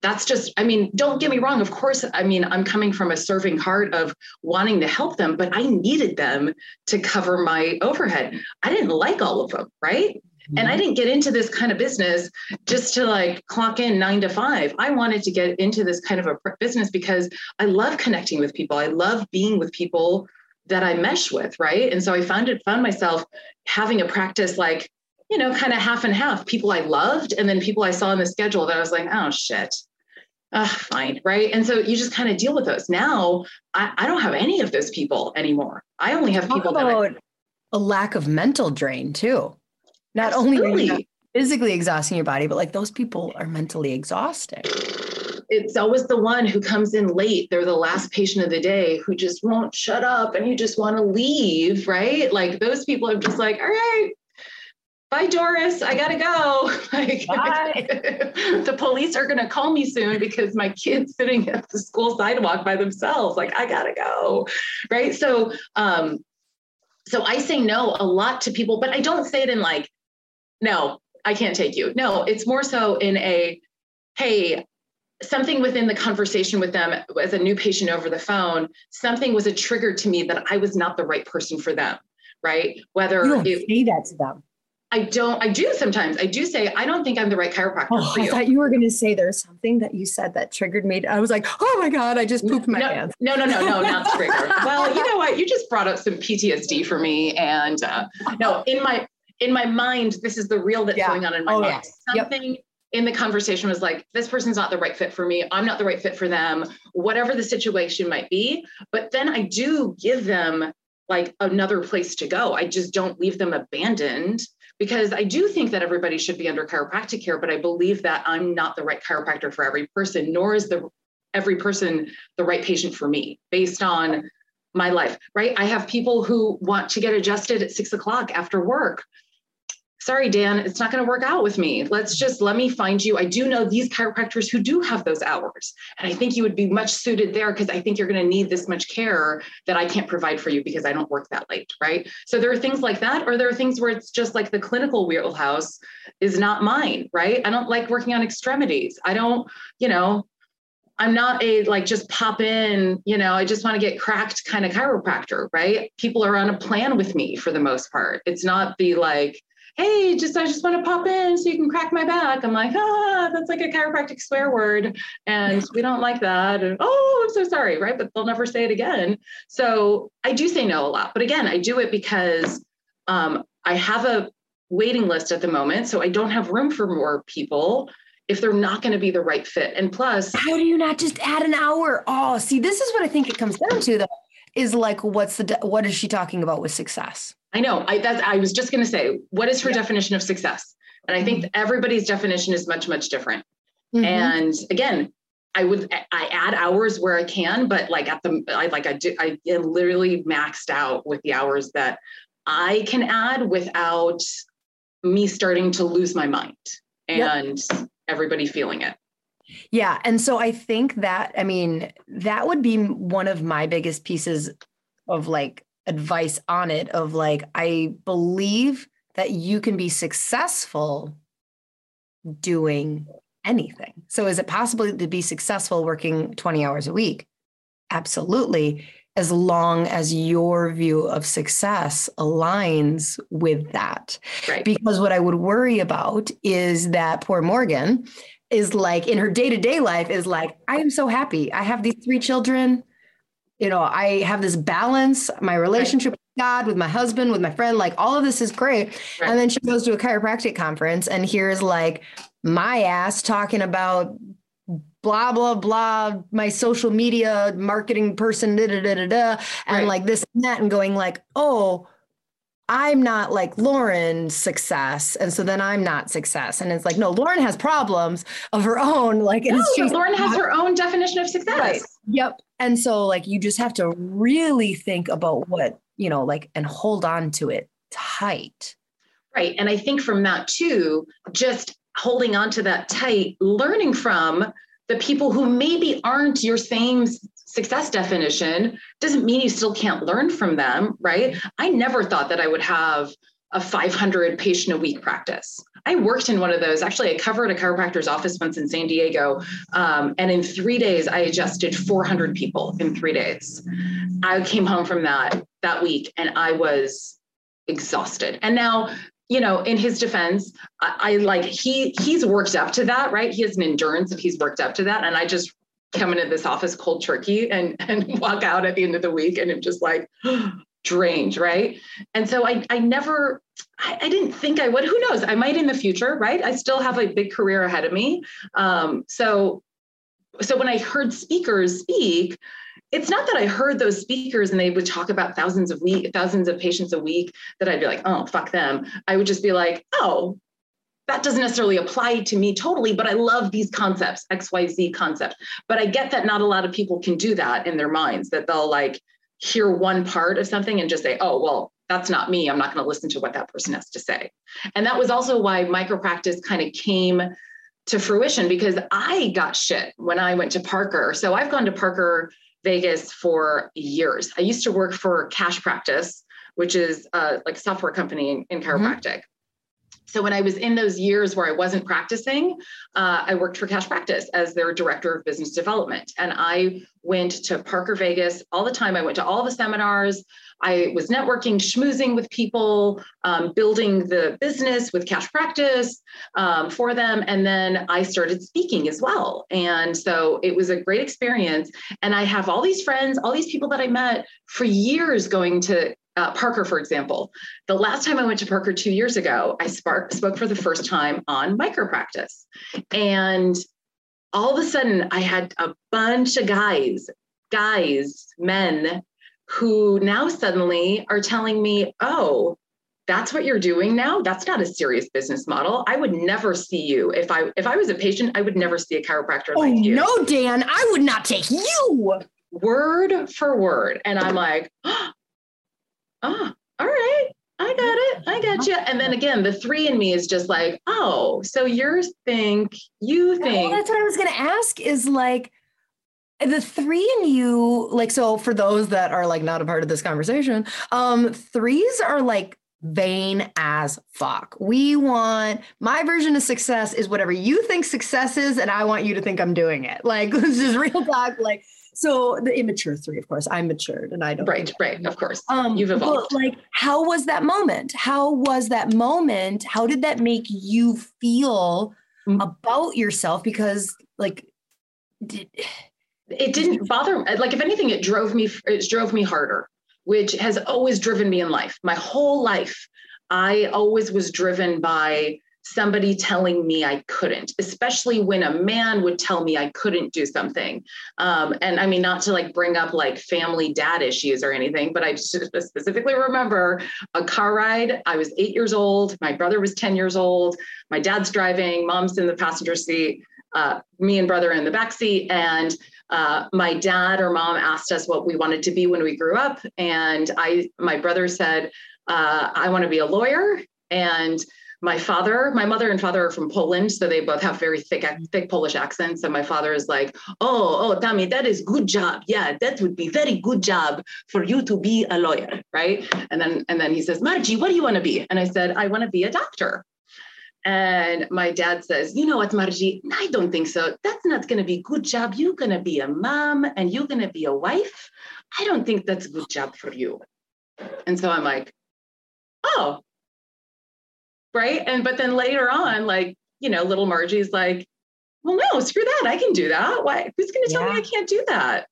That's just, I mean, don't get me wrong. Of course, I mean, I'm coming from a serving heart of wanting to help them, but I needed them to cover my overhead. I didn't like all of them, right? And I mm-hmm. didn't get into this kind of business just to like clock in nine to five. I wanted to get into this kind of a business because I love connecting with people. I love being with people that I mesh with, right? And so I found it found myself having a practice like, you know, kind of half and half. People I loved, and then people I saw in the schedule that I was like, oh shit. Uh, fine, right? And so you just kind of deal with those. Now I, I don't have any of those people anymore. I only have people that I, a lack of mental drain too. Not Absolutely. only physically exhausting your body, but like those people are mentally exhausting. It's always the one who comes in late. They're the last patient of the day who just won't shut up and you just want to leave, right? Like those people are just like, all right, bye Doris, I gotta go. Like the police are gonna call me soon because my kid's sitting at the school sidewalk by themselves. Like I gotta go. Right. So um, so I say no a lot to people, but I don't say it in like, no, I can't take you. No, it's more so in a, hey, something within the conversation with them as a new patient over the phone, something was a trigger to me that I was not the right person for them, right? Whether you don't it, say that to them. I don't, I do sometimes. I do say, I don't think I'm the right chiropractor. Oh, I thought you were going to say there's something that you said that triggered me. I was like, oh my God, I just pooped my no, pants. No, no, no, no, not trigger. well, you know what? You just brought up some PTSD for me. And uh, no, in my, in my mind, this is the real that's yeah. going on in my oh, mind. Yeah. Something yep. in the conversation was like, this person's not the right fit for me. I'm not the right fit for them, whatever the situation might be. But then I do give them like another place to go. I just don't leave them abandoned because I do think that everybody should be under chiropractic care, but I believe that I'm not the right chiropractor for every person, nor is the every person the right patient for me based on my life, right? I have people who want to get adjusted at six o'clock after work sorry, Dan, it's not going to work out with me. Let's just let me find you. I do know these chiropractors who do have those hours. And I think you would be much suited there because I think you're going to need this much care that I can't provide for you because I don't work that late. Right. So there are things like that, or there are things where it's just like the clinical wheelhouse is not mine. Right. I don't like working on extremities. I don't, you know, I'm not a like just pop in, you know, I just want to get cracked kind of chiropractor, right? People are on a plan with me for the most part. It's not the like, hey, just I just want to pop in so you can crack my back. I'm like, ah, that's like a chiropractic swear word. And we don't like that. And oh, I'm so sorry, right? But they'll never say it again. So I do say no a lot. But again, I do it because um, I have a waiting list at the moment. So I don't have room for more people if they're not going to be the right fit. And plus, how do you not just add an hour? Oh, see, this is what I think it comes down to though, is like, what's the, what is she talking about with success? I know. I that's I was just going to say, what is her yeah. definition of success? And I think mm-hmm. everybody's definition is much much different. Mm-hmm. And again, I would I add hours where I can, but like at the I like I do I literally maxed out with the hours that I can add without me starting to lose my mind and yep. everybody feeling it. Yeah. And so I think that, I mean, that would be one of my biggest pieces of like advice on it of like, I believe that you can be successful doing anything. So is it possible to be successful working 20 hours a week? Absolutely. As long as your view of success aligns with that. Right. Because what I would worry about is that poor Morgan is like in her day to day life is like, I am so happy. I have these three children you know, I have this balance, my relationship right. with God, with my husband, with my friend, like all of this is great. Right. And then she goes to a chiropractic conference and hears like my ass talking about blah blah blah my social media marketing person da, da, da, da, da, and right. like this and that and going like oh I'm not like Lauryn's success. And so then I'm not success. And it's like, no, Lauryn has problems of her own. Like, no, Lauryn has her own definition of success. Right. Yep. And so, like, you just have to really think about what, you know, like, and hold on to it tight. Right. And I think from that too, just holding on to that tight, learning from the people who maybe aren't your same success definition doesn't mean you still can't learn from them, right? I never thought that I would have a 500 patient a week practice. I worked in one of those. Actually, I covered a chiropractor's office once in San Diego. Um, and in three days, I adjusted 400 people in three days. I came home from that that week and I was exhausted. And now, you know, in his defense, I, I like he he's worked up to that, right? He has an endurance if he's worked up to that. And I just come into this office cold turkey and and walk out at the end of the week and I'm just like drained, right? And so I I never I, I, didn't think I would. Who knows? I might in the future, right? I still have a big career ahead of me. Um, so so when I heard speakers speak, it's not that I heard those speakers and they would talk about thousands of week, thousands of patients a week that I'd be like, oh, fuck them. I would just be like, oh, that doesn't necessarily apply to me totally, but I love these concepts, XYZ concept. But I get that not a lot of people can do that in their minds, that they'll like hear one part of something and just say, oh, well, that's not me. I'm not going to listen to what that person has to say. And that was also why micropractice kind of came to fruition because I got shit when I went to Parker. So I've gone to Parker Vegas for years. I used to work for Cash Practice, which is uh, like a software company in, in mm-hmm. chiropractic. So when I was in those years where I wasn't practicing, uh, I worked for Cash Practice as their director of business development. And I went to Parker Vegas all the time. I went to all the seminars. I was networking, schmoozing with people, um, building the business with Cash Practice um, for them. And then I started speaking as well. And so it was a great experience. And I have all these friends, all these people that I met for years going to uh, Parker, for example, the last time I went to Parker two years ago, I spark, spoke for the first time on micropractice. And all of a sudden, I had a bunch of guys, guys, men who now suddenly are telling me, oh, that's what you're doing now? That's not a serious business model. I would never see you. If i if i was a patient i would never see a chiropractor oh, like you. no dan i would not take you. Word for word. And i'm like oh, oh, all right, I got it. I got you. And then again, the three in me is just like, oh, so you think, you think. Well, that's what I was going to ask is like, the three in you, like, so for those that are like not a part of this conversation, um, threes are like vain as fuck. We want my version of success is whatever you think success is, and I want you to think I'm doing it. Like, this is real talk. Like, so the immature three, of course, I'm matured and I don't. Right, right, of course. Um, You've evolved. But like, how was that moment? How was that moment? How did that make you feel Mm. about yourself? Because like, did, it didn't bother me. Like if anything, it drove me. It drove me harder, which has always driven me in life. My whole life, I always was driven by somebody telling me I couldn't, especially when a man would tell me I couldn't do something. Um, and I mean, not to like bring up like family dad issues or anything, but I specifically remember a car ride. I was eight years old. My brother was 10 years old. My dad's driving, mom's in the passenger seat. Uh, me and brother in the back seat, and uh, my dad or mom asked us what we wanted to be when we grew up, and I, my brother said, uh, "I want to be a lawyer," and my father, my mother and father are from Poland, so they both have very thick, thick Polish accents. And my father is like, "Oh, oh, Tommy, that is good job. Yeah, that would be very good job for you to be a lawyer, right?" And then, and then he says, "Margie, what do you want to be?" And I said, "I want to be a doctor." And my dad says, You know what, Margie? I don't think so. That's not going to be good job. You're going to be a mom and you're going to be a wife. I don't think that's a good job for you. And so I'm like, Oh, right. And but then later on, like, you know, little Margie's like, Well, no, screw that. I can do that. Why? Who's going to tell Yeah. me I can't do that?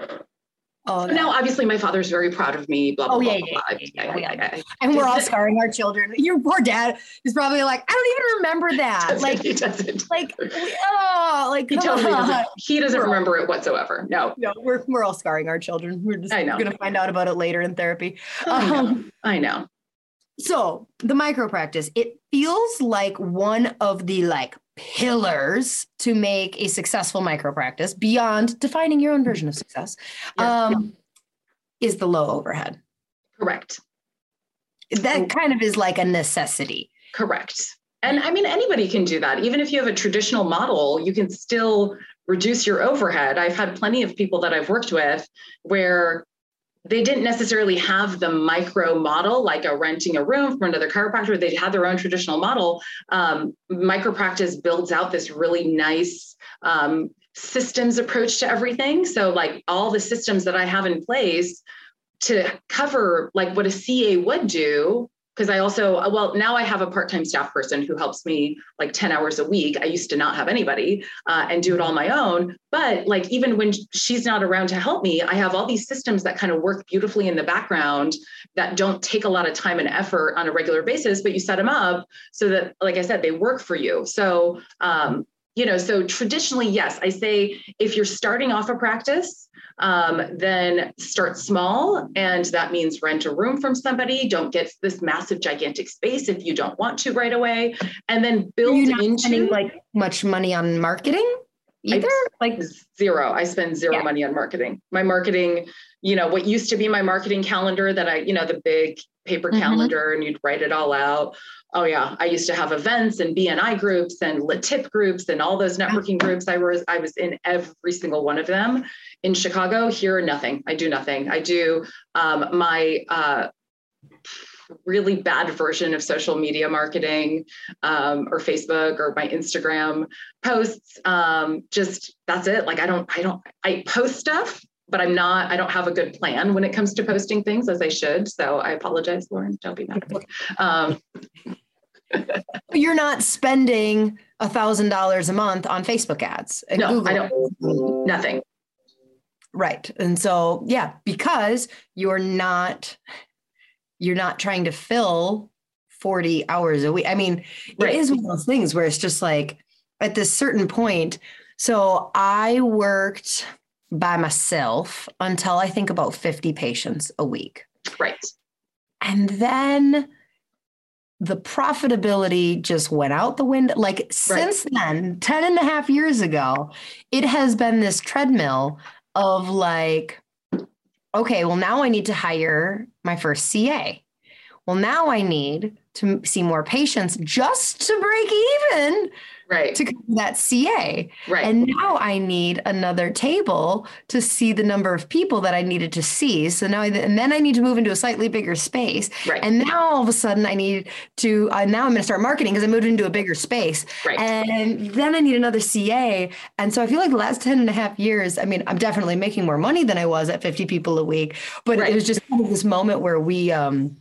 oh, But now, obviously, my father's very proud of me. Blah, blah, Oh, blah, yeah, blah, yeah, blah. yeah, yeah, Yeah, yeah. and we're all scarring our children. Your poor dad is probably like, I don't even remember that. Like, he doesn't. like, oh, like, He totally on. doesn't. He doesn't remember it whatsoever. No, No, we're we're all scarring our children. We're just I know. gonna find out about it later in therapy. I know. Um, I know. So the micro practice, it feels like one of the like pillars to make a successful micro practice beyond defining your own version of success. Yeah. um, is the low overhead. Correct. That kind of is like a necessity. Correct. And I mean, anybody can do that. Even if you have a traditional model, you can still reduce your overhead. I've had plenty of people that I've worked with where they didn't necessarily have the micro model, like a renting a room from another chiropractor. They had their own traditional model. Um, micro practice builds out this really nice um, systems approach to everything. So, like all the systems that I have in place to cover like what a CA would do because I also, well, now I have a part time staff person who helps me like 10 hours a week. I used to not have anybody uh, and do it all my own. But like, even when she's not around to help me, I have all these systems that kind of work beautifully in the background that don't take a lot of time and effort on a regular basis, but you set them up so that, like I said, they work for you. So, um, you know, so traditionally, yes, I say if you're starting off a practice, um, then start small. And that means rent a room from somebody. Don't get this massive, gigantic space if you don't want to right away. And then build You're not spending into like much money on marketing either. like zero. I spend zero Yeah. money on marketing. My marketing, you know, what used to be my marketing calendar that I, you know, the big paper Mhm. calendar and you'd write it all out. Oh yeah, I used to have events and BNI groups and LeTip groups and all those networking groups. I was I was in every single one of them. In Chicago, here nothing. I do nothing. I do um, my uh, really bad version of social media marketing um, or Facebook or my Instagram posts. Um, just that's it. Like I don't, I don't, I post stuff, but I'm not, I don't have a good plan when it comes to posting things as I should. So I apologize, Lauryn. Don't be mad at me. Um, you're not spending a thousand dollars a month on Facebook ads. no, Google I don't, nothing. Right. And so, yeah, because you're not you're not trying to fill 40 hours a week. I mean, Right. it is one of those things where it's just like at this certain point. So I worked by myself until I think about 50 patients a week. Right. And then the profitability just went out the window. Like since then, 10 and a half years ago, it has been this treadmill of like, okay, well, now I need to hire my first CA. Well, now I need to see more patients just to break even right. to cover that CA. Right. And now I need another table to see the number of people that I needed to see. So now, I, and then I need to move into a slightly bigger space. Right. And now all of a sudden I need to, uh, now I'm going to start marketing because I moved into a bigger space. Right. And then I need another CA. And so I feel like the last 10 and a half years, I mean, I'm definitely making more money than I was at 50 people a week, but Right. it was just kind of this moment where we, um,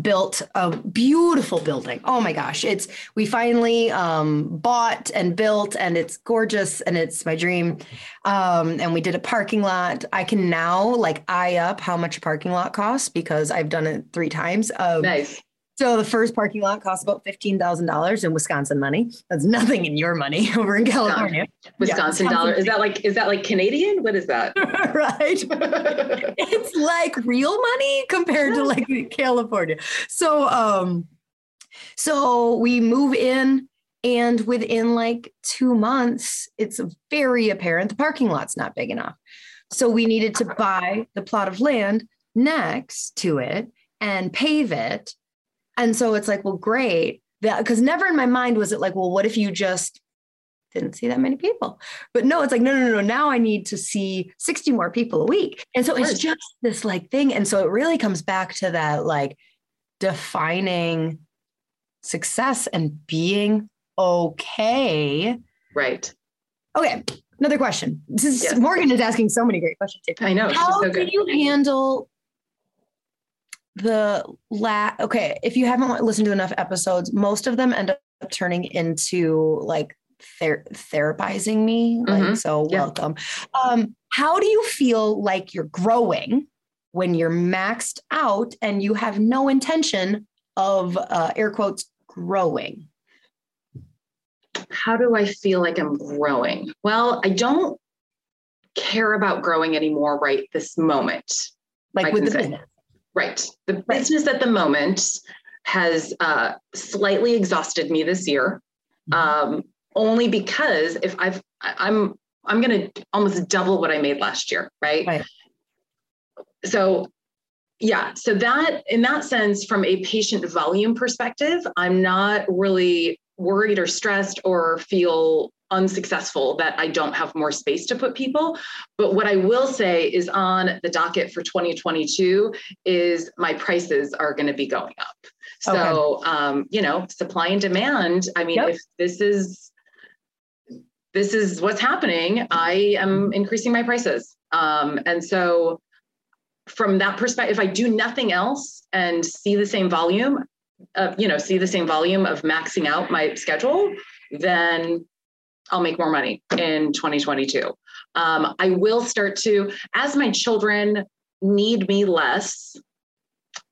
built a beautiful building. Oh my gosh, it's we finally um, bought and built, and it's gorgeous, and it's my dream. Um, and we did a parking lot. I can now like eye up how much a parking lot costs because I've done it three times. Um, nice. So the first parking lot cost about fifteen thousand dollars in Wisconsin money. That's nothing in your money over in California, Wisconsin Yeah. dollar. Is that like is that like Canadian? What is that? right? it's like real money compared to like California. So um so we move in and within like 2 months it's very apparent the parking lot's not big enough. So we needed to buy the plot of land next to it and pave it. And so it's like well great cuz never in my mind was it like well what if you just didn't see that many people. But no, it's like, no, no, no, no. Now I need to see 60 more people a week. And so it's just this like thing. And so it really comes back to that like defining success and being okay. right. Okay. Another question. This is Yes. Morgan is asking so many great questions. I know. How so do you handle the la okay if you haven't listened to enough episodes most of them end up turning into like ther- therapizing me like Mhm. so Yeah. welcome um how do you feel like you're growing when you're maxed out and you have no intention of uh, air quotes growing How do I feel like I'm growing? Well, I don't care about growing anymore right this moment. like I with the say. business Right. The Right. business at the moment has uh, slightly exhausted me this year, Mhm. um, only because if I've I'm I'm going to almost double what I made last year, right? Right. So yeah, so that in that sense, from a patient volume perspective, I'm not really worried or stressed or feel unsuccessful that I don't have more space to put people. But what I will say is on the docket for 2022 is my prices are going to be going up. So, um, you know, supply and demand. I mean, Yep. if this is this is what's happening, I am increasing my prices. Um, and so, from that perspective, if I do nothing else and see the same volume, uh, you know, see the same volume of maxing out my schedule, then I'll make more money in 2022. Um, I will start to, as my children need me less,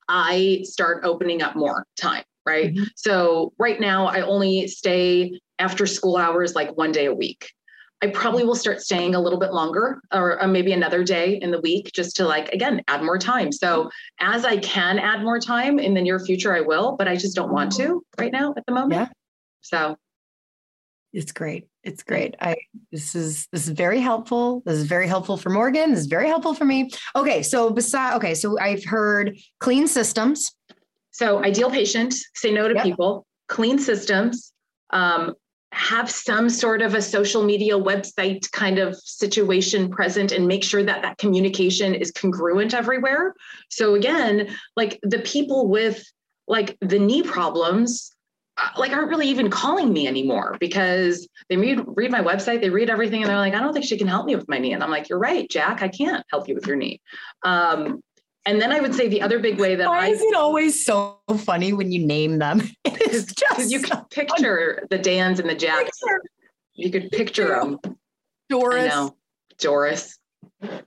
I start opening up more time, right? Mhm. So right now, I only stay after school hours like one day a week. I probably will start staying a little bit longer or, or maybe another day in the week just to like, again, add more time. So as I can add more time in the near future, I will, but I just don't want to right now at the moment. Yeah. So It's great. It's great. I this is this is very helpful. This is very helpful for Morgan. This is very helpful for me. Okay, so beside okay, so I've heard clean systems. So ideal patient, say no to Yep. people, clean systems, um, have some sort of a social media website kind of situation present and make sure that that communication is congruent everywhere. So again, like the people with like the knee problems, like aren't really even calling me anymore because they read read my website, they read everything, and they're like, I don't think she can help me with my knee. And I'm like, you're right, Jack, I can't help you with your knee. Um, and then I would say the other big way that Why I is it always so funny when you name them? It's just you can picture the Dans and the Jacks. You could picture them. Doris. I Doris. know. Doris.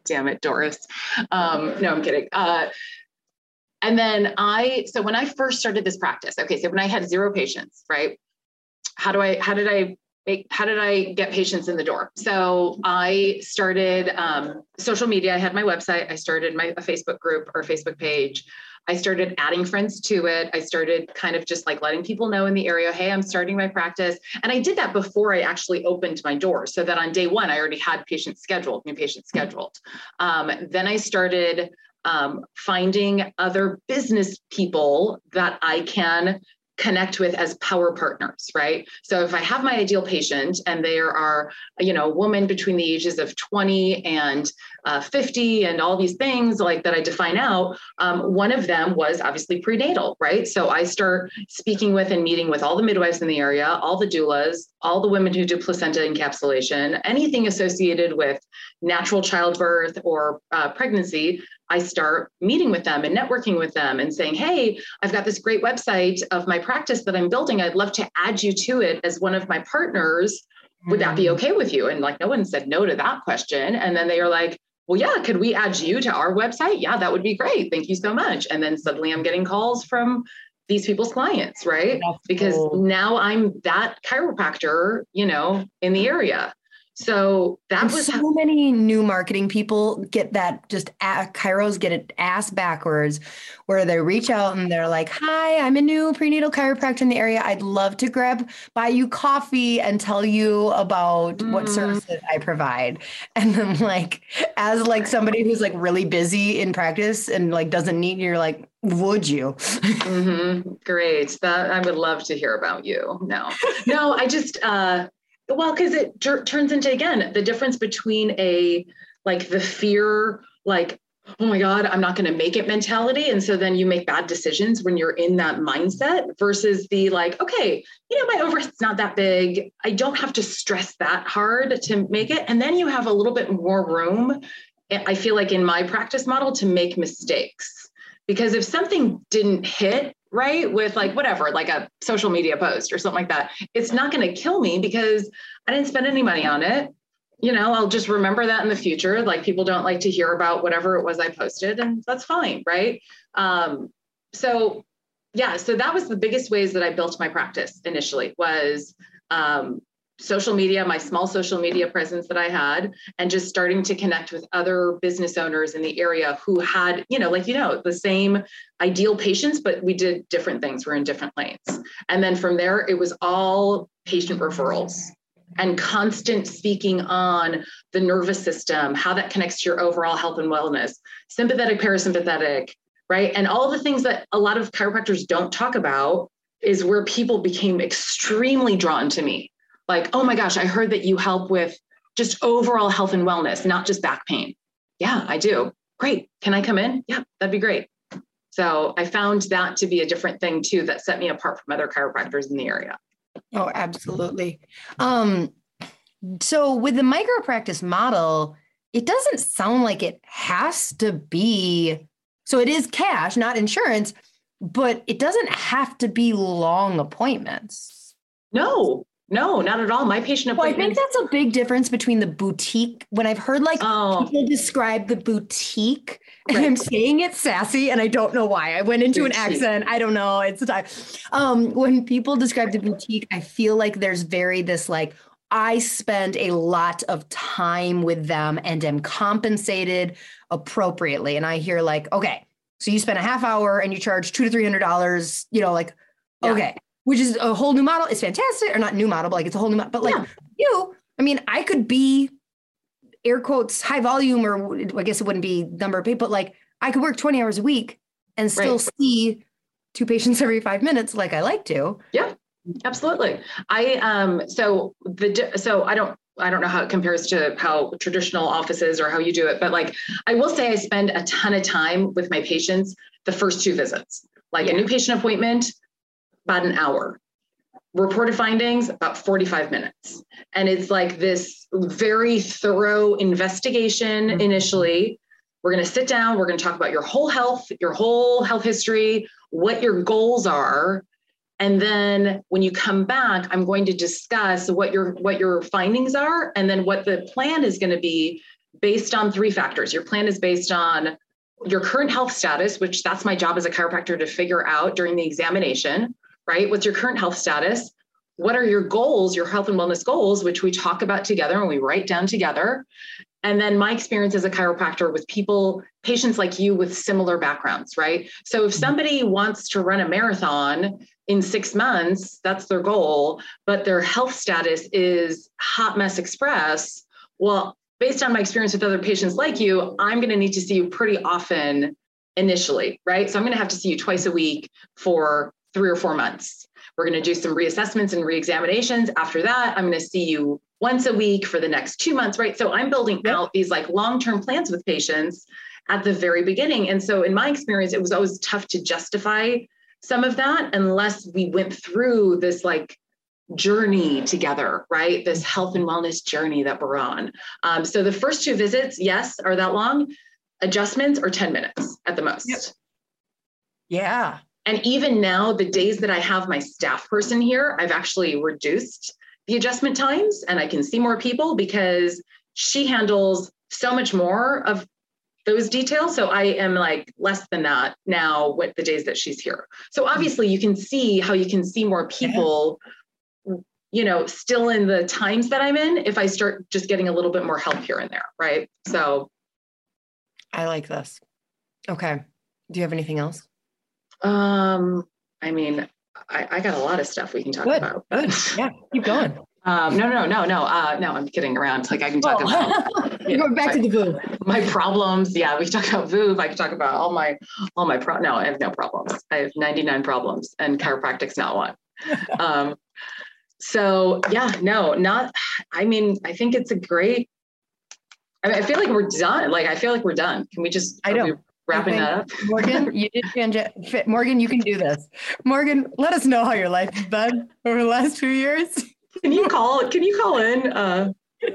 Damn it, Doris. Um, no, I'm kidding. Uh, and then I, so when I first started this practice, okay, so when I had zero patients, right? How do I, how did I make, how did I get patients in the door? So I started um, social media. I had my website. I started my Facebook group or Facebook page. I started adding friends to it. I started kind of just like letting people know in the area, hey, I'm starting my practice. And I did that before I actually opened my door so that on day one, I already had patients scheduled, new patients scheduled. Um, then I started um, finding other business people that I can connect with as power partners, right? So if I have my ideal patient and there are, you know, a woman between the ages of 20 and uh, 50 and all these things like that I define out, um, one of them was obviously prenatal, right? So I start speaking with and meeting with all the midwives in the area, all the doulas, all the women who do placenta encapsulation, anything associated with natural childbirth or uh, pregnancy, I start meeting with them and networking with them and saying, Hey, I've got this great website of my practice that I'm building. I'd love to add you to it as one of my partners. Would that be mm. okay with you? And like, no one said no to that question. And then they are like, well, yeah, could we add you to our website? Yeah, that would be great. Thank you so much. And then suddenly I'm getting calls from these people's clients, right? That's because cool. now I'm that chiropractor, you know, in the area. So that and was so how- many new marketing people get that just at chiros get it ass backwards where they reach out and they're like, Hi, I'm a new prenatal chiropractor in the area. I'd love to grab buy you coffee and tell you about mm. what services I provide. And then like as like somebody who's like really busy in practice and like doesn't need you're like, would you? mm-hmm. Great. That I would love to hear about you. No, no, I just, uh, well, because it turns into again the difference between a like the fear, like oh my god i'm not going to make it mentality and so then you make bad decisions when you're in that mindset versus the like okay you know my overhead's not that big. I don't have to stress that hard to make it. And then you have a little bit more room eh, i feel like in my practice model to make mistakes. Because if something didn't hit right? With like whatever, like a social media post or something like that. It's not going to kill me because I didn't spend any money on it. You know, I'll just remember that in the future. Like people don't like to hear about whatever it was I posted, and that's fine, right? Um, so yeah, so that was the biggest ways that I built my practice initially was um, social media, my small social media presence that I had, and just starting to connect with other business owners in the area who had, you know, like, you know, the same ideal patients, but we did different things. We're in different lanes. And then from there, it was all patient referrals and constant speaking on the nervous system, how that connects to your overall health and wellness, sympathetic, parasympathetic, right? And all the things that a lot of chiropractors don't talk about is where people became extremely drawn to me like, oh my gosh, I heard that you help with just overall health and wellness, not just back pain. Yeah, I do. Great. Can I come in? Yeah, that'd be great. So I found that to be a different thing too that set me apart from other chiropractors in the area. Oh, absolutely. Um, so with the micro practice model, it doesn't sound like it has to be so it is cash, not insurance, but it doesn't have to be long appointments. No, no, not at all. My patient appointment. Well, I think that's a big difference between the boutique. When I've heard like oh. people describe the boutique, right. and I'm saying it sassy, and I don't know why. I went into boutique. an accent. I don't know. It's the time. Um, when people describe the boutique, I feel like there's very this like I spend a lot of time with them and am compensated appropriately. And I hear like, okay, so you spend a half hour and you charge two to three hundred dollars. You know, like, yeah. okay which is a whole new model. It's fantastic, or not new model, but like it's a whole new model. But like yeah. you, I mean, I could be air quotes high volume, or I guess it wouldn't be number of people, but like I could work 20 hours a week and still right. see two patients every five minutes like I like to. Yeah, absolutely. I um so the so I don't I don't know how it compares to how traditional offices or how you do it, but like I will say I spend a ton of time with my patients the first two visits. Like yeah. a new patient appointment, about an hour. Reported findings, about 45 minutes. And it's like this very thorough investigation mm-hmm. initially. We're going to sit down, we're going to talk about your whole health, your whole health history, what your goals are. And then when you come back, I'm going to discuss what your what your findings are and then what the plan is going to be based on three factors. Your plan is based on your current health status, which that's my job as a chiropractor to figure out during the examination right? What's your current health status? What are your goals, your health and wellness goals, which we talk about together and we write down together? And then my experience as a chiropractor with people, patients like you with similar backgrounds, right? So if mm-hmm. somebody wants to run a marathon in six months, that's their goal, but their health status is hot mess express. Well, based on my experience with other patients like you, I'm going to need to see you pretty often initially, right? So I'm going to have to see you twice a week for three or four months. We're going to do some reassessments and reexaminations. After that, I'm going to see you once a week for the next two months, right? So I'm building yep. out these like long term plans with patients at the very beginning. And so, in my experience, it was always tough to justify some of that unless we went through this like journey together, right? This health and wellness journey that we're on. Um, so the first two visits, yes, are that long. Adjustments are 10 minutes at the most. Yep. Yeah. And even now, the days that I have my staff person here, I've actually reduced the adjustment times and I can see more people because she handles so much more of those details. So I am like less than that now with the days that she's here. So mm-hmm. obviously you can see how you can see more people, you know, still in the times that I'm in if I start just getting a little bit more help here and there. Right. So I like this. Okay. Do you have anything else? Um, I mean, I, I got a lot of stuff we can talk Good. about. Good. Yeah, keep going. Um, no, no, no, no, uh, no, I'm kidding around. Like I can talk oh. about you know, back my, to the Veuve. My problems. Yeah, we can talk about Veuve. I can talk about all my all my pro no, I have no problems. I have 99 problems and chiropractic's not one. um, so yeah, no, not I mean, I think it's a great I mean, I feel like we're done. Like I feel like we're done. Can we just I know wrapping that up. Morgan, you did Morgan, you can do this. Morgan, let us know how your life has been over the last few years. Can you call? Can you call in? Uh,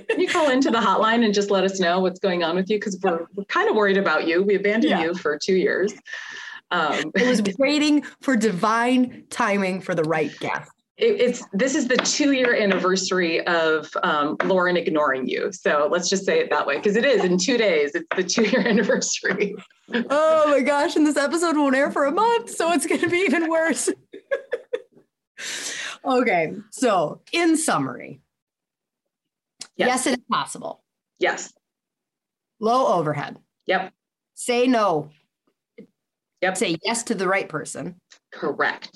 can you call into the hotline and just let us know what's going on with you? Because we're, we're kind of worried about you. We abandoned yeah. you for two years. Um, I was waiting for divine timing for the right guest it, it's this is the two year anniversary of um, Lauryn ignoring you. So let's just say it that way because it is in two days. It's the two year anniversary. oh my gosh! And this episode won't air for a month, so it's going to be even worse. okay, so in summary, yes. yes, it is possible. Yes. Low overhead. Yep. Say no. Yep. Say yes to the right person. Correct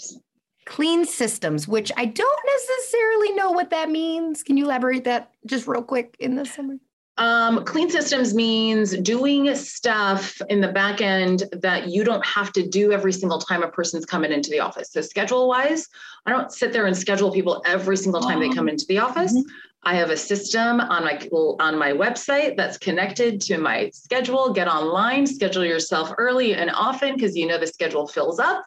clean systems, which I don't necessarily know what that means. Can you elaborate that just real quick in the summary? Um, clean systems means doing stuff in the back end that you don't have to do every single time a person's coming into the office. So schedule wise, I don't sit there and schedule people every single time they come into the office. Mm-hmm. I have a system on my on my website that's connected to my schedule. Get online, schedule yourself early and often because you know the schedule fills up.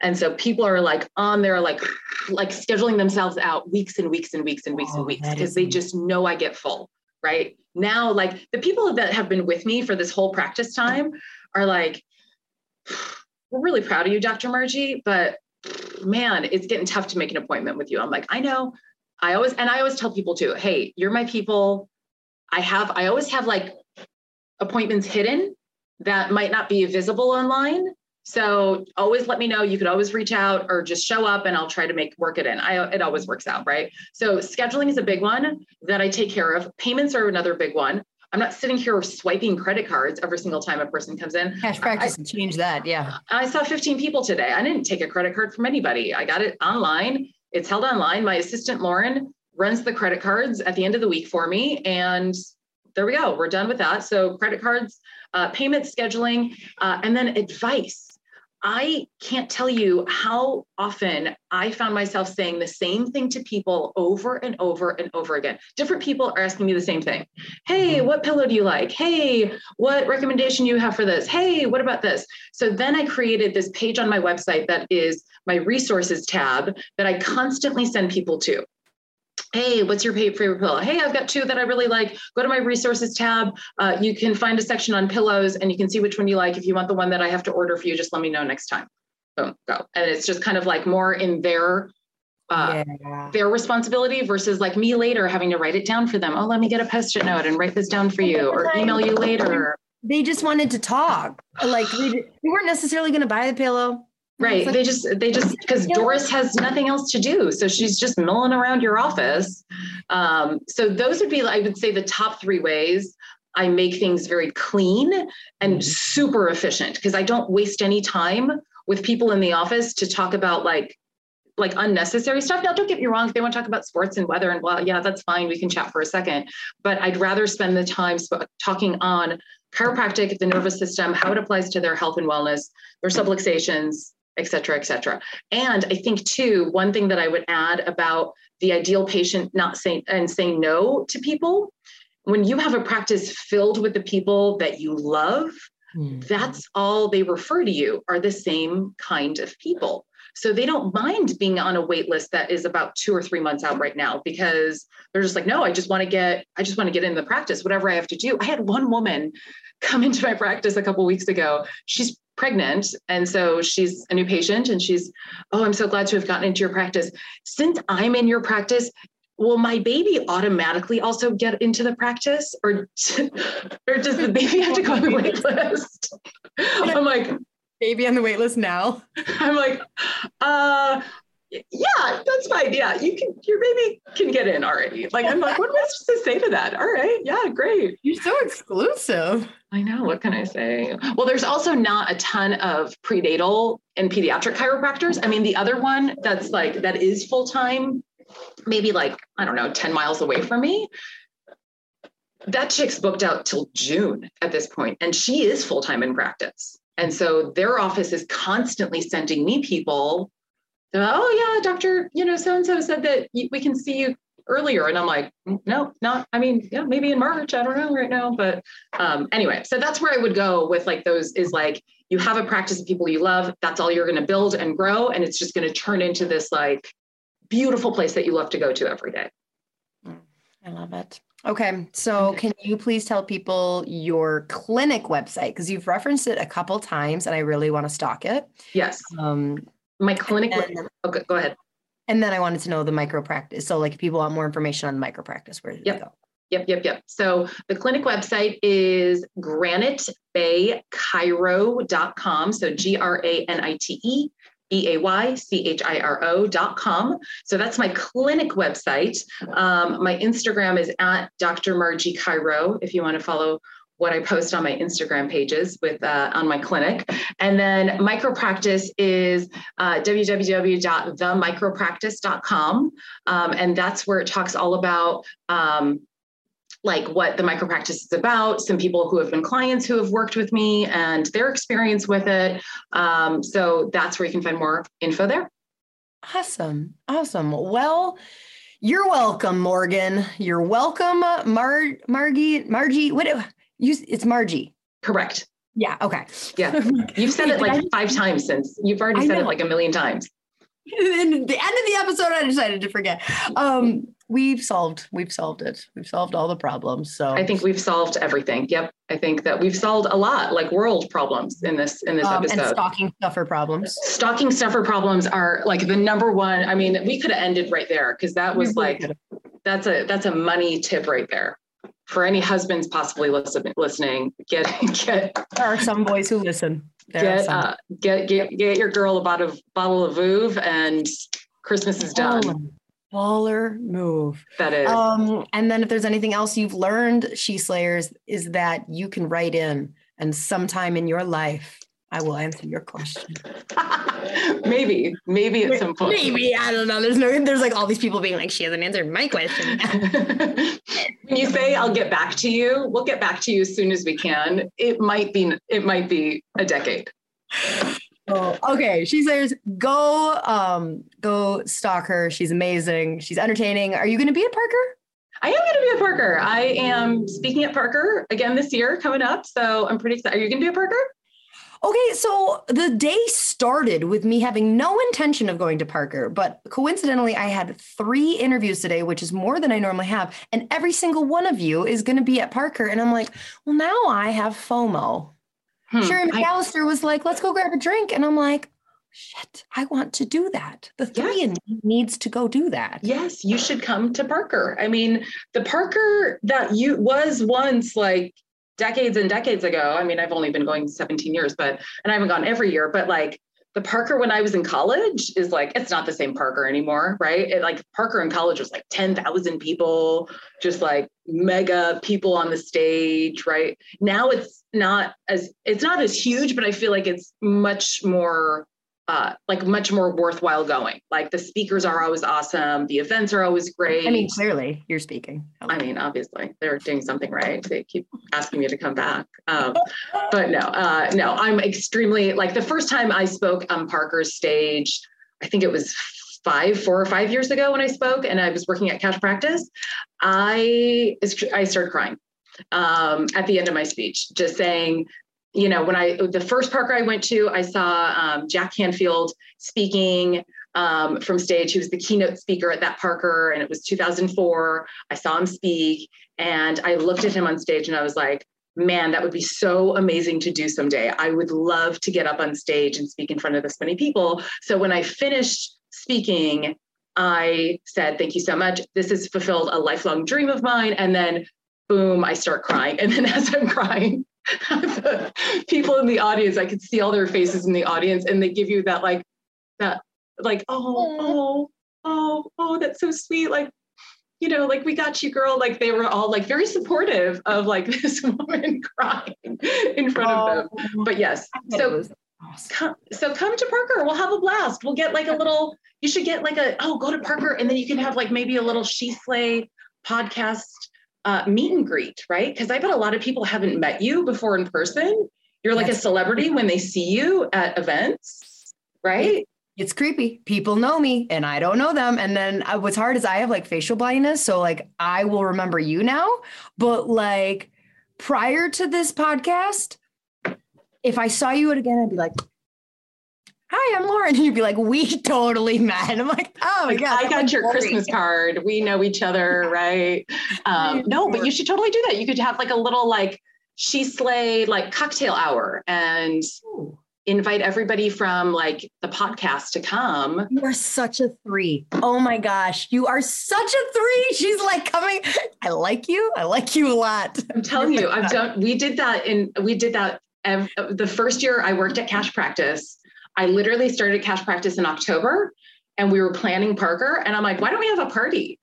And so people are like on there, like like scheduling themselves out weeks and weeks and weeks and weeks oh, and weeks because they just know I get full. Right now, like the people that have been with me for this whole practice time are like, we're really proud of you, Dr. Margie, but man, it's getting tough to make an appointment with you. I'm like, I know. I always and I always tell people too, hey, you're my people. I have I always have like appointments hidden that might not be visible online so always let me know. You could always reach out or just show up and I'll try to make work it in. I it always works out, right? So scheduling is a big one that I take care of. Payments are another big one. I'm not sitting here swiping credit cards every single time a person comes in. Cash practice I, change that. Yeah. I saw 15 people today. I didn't take a credit card from anybody. I got it online. It's held online. My assistant Lauren runs the credit cards at the end of the week for me. And there we go. We're done with that. So credit cards, uh, payment scheduling, uh, and then advice I can't tell you how often I found myself saying the same thing to people over and over and over again. Different people are asking me the same thing. Hey, mm-hmm. what pillow do you like? Hey, what recommendation do you have for this? Hey, what about this? So then I created this page on my website that is my resources tab that I constantly send people to hey what's your favorite pillow? Hey i've got two that i really like. Go to my resources tab. Uh, you can find a section on pillows and you can see which one you like. If you want the one that i have to order for you just let me know next time. Boom go. And it's just kind of like more in their uh, yeah. their responsibility versus like me later having to write it down for them. Oh let me get a post-it note and write this down for you or email you later. they just wanted to talk. Like they, they weren't necessarily going to buy the pillow Right. Like, they just, they just, because Doris has nothing else to do. So she's just milling around your office. Um, so those would be, I would say, the top three ways I make things very clean and super efficient because I don't waste any time with people in the office to talk about like, like unnecessary stuff. Now, don't get me wrong. If they want to talk about sports and weather and well, yeah, that's fine. We can chat for a second. But I'd rather spend the time talking on chiropractic, the nervous system, how it applies to their health and wellness, their subluxations, et cetera, et cetera. And I think too, one thing that I would add about the ideal patient not saying and saying no to people, when you have a practice filled with the people that you love, mm-hmm. that's all they refer to you are the same kind of people. So they don't mind being on a wait list that is about two or three months out right now because they're just like, no, I just want to get, I just want to get in the practice, whatever I have to do. I had one woman come into my practice a couple weeks ago. She's pregnant. And so she's a new patient and she's, oh, I'm so glad to have gotten into your practice. Since I'm in your practice, will my baby automatically also get into the practice or, or does the baby have to go on the wait list? I'm like, baby on the wait list now? I'm like, uh, yeah, that's fine. Yeah, you can, your baby can get in already. Like, I'm like, what am I supposed to say to that? All right. Yeah, great. You're so exclusive. I know. What can I say? Well, there's also not a ton of prenatal and pediatric chiropractors. I mean, the other one that's like, that is full time, maybe like, I don't know, 10 miles away from me. That chick's booked out till June at this point, and she is full time in practice. And so their office is constantly sending me people. Oh yeah, doctor, you know, so and so said that we can see you earlier, and I'm like, no, not. I mean, yeah, maybe in March. I don't know right now, but um, anyway. So that's where I would go with like those. Is like you have a practice of people you love. That's all you're going to build and grow, and it's just going to turn into this like beautiful place that you love to go to every day. I love it. Okay, so can you please tell people your clinic website because you've referenced it a couple times, and I really want to stalk it. Yes. Um, my clinic. Then, okay, go ahead. And then I wanted to know the micro practice. So, like, if people want more information on the micro practice, where do yep. go? Yep, yep, yep. So the clinic website is granitebaychiro.com. So G R A N I T E B-A-Y-C-H-I-R-O dot com. So that's my clinic website. Um, my Instagram is at Dr. Margie Chiro if you want to follow what I post on my Instagram pages with uh, on my clinic. And then micro practice is uh, www.themicropractice.com. Um, and that's where it talks all about um, like what the micro practice is about, some people who have been clients who have worked with me and their experience with it. Um, so that's where you can find more info there. Awesome. Awesome. Well, you're welcome, Morgan. You're welcome, Mar Margie. Margie, what you it's Margie. Correct. Yeah. Okay. Yeah. You've said it like five times since you've already said it like a million times. In the end of the episode, I decided to forget. Um, we've solved we've solved it we've solved all the problems so i think we've solved everything yep i think that we've solved a lot like world problems in this in this um, episode and stocking stuffer problems stocking stuffer problems are like the number one i mean we could have ended right there because that was like that's a that's a money tip right there for any husbands possibly listen, listening get get there are some boys who listen there get, uh, get get get your girl a bottle of bottle of Veuve and christmas is done oh baller move. That is. Um, and then if there's anything else you've learned, She Slayers, is that you can write in and sometime in your life, I will answer your question. maybe, maybe at some point. Maybe I don't know. There's no. There's like all these people being like, she hasn't answered my question. when you say I'll get back to you, we'll get back to you as soon as we can. It might be. It might be a decade. Oh, okay. She says, go um go stalk her. She's amazing. She's entertaining. Are you gonna be at Parker? I am going to be at Parker. I am speaking at Parker again this year coming up. So I'm pretty excited. Are you going to be at Parker? Okay, so the day started with me having no intention of going to Parker, but coincidentally, I had three interviews today, which is more than I normally have. And every single one of you is going to be at Parker. And I'm like, well, now I have FOMO. Hmm. Sherry McAllister was like, let's go grab a drink. And I'm like, shit, I want to do that. The three yes. needs to go do that. Yes, you should come to Parker. I mean, the Parker that you was once like decades and decades ago. I mean, I've only been going 17 years, but and I haven't gone every year, but like the Parker when I was in college is like it's not the same Parker anymore, right? It, like Parker in college was like 10,000 people, just like mega people on the stage, right? Now it's not as it's not as huge, but I feel like it's much more uh, like much more worthwhile going. Like the speakers are always awesome. The events are always great. I mean, clearly you're speaking. I mean, obviously they're doing something right. They keep asking me to come back. Um, but no, uh, no, I'm extremely like the first time I spoke on Parker's stage, I think it was five, four or five years ago when I spoke and I was working at Cash Practice. I, I started crying um, at the end of my speech, just saying, you know, when I, the first Parker I went to, I saw um, Jack Canfield speaking um, from stage. He was the keynote speaker at that Parker, and it was 2004. I saw him speak, and I looked at him on stage, and I was like, man, that would be so amazing to do someday. I would love to get up on stage and speak in front of this many people. So when I finished speaking, I said, thank you so much. This has fulfilled a lifelong dream of mine. And then boom, I start crying. And then as I'm crying, the people in the audience, I could see all their faces in the audience, and they give you that like that like oh oh oh oh that's so sweet like you know like we got you girl. Like they were all like very supportive of like this woman crying in front oh, of them. But yes so awesome. come, so come to Parker. We'll have a blast. We'll get like a little you should get like a oh go to Parker and then you can have like maybe a little she slay podcast uh, meet and greet, right? Because I bet a lot of people haven't met you before in person. You're like a celebrity when they see you at events, right? It's creepy. People know me and I don't know them. And then uh, what's hard is I have like facial blindness. So, like, I will remember you now. But, like, prior to this podcast, if I saw you again, I'd be like, hi, I'm Lauryn. And you'd be like, we totally met. I'm like, oh my God. I got your Christmas card. We know each other, right? Um, no, but you should totally do that. You could have like a little like she slay like cocktail hour and Ooh. invite everybody from like the podcast to come. You are such a three. Oh my gosh. You are such a three. She's like coming. I like you. I like you a lot. I'm telling you, I've done, we did that in, we did that the first year I worked at Cash Practice I literally started cash practice in October and we were planning Parker. And I'm like, why don't we have a party?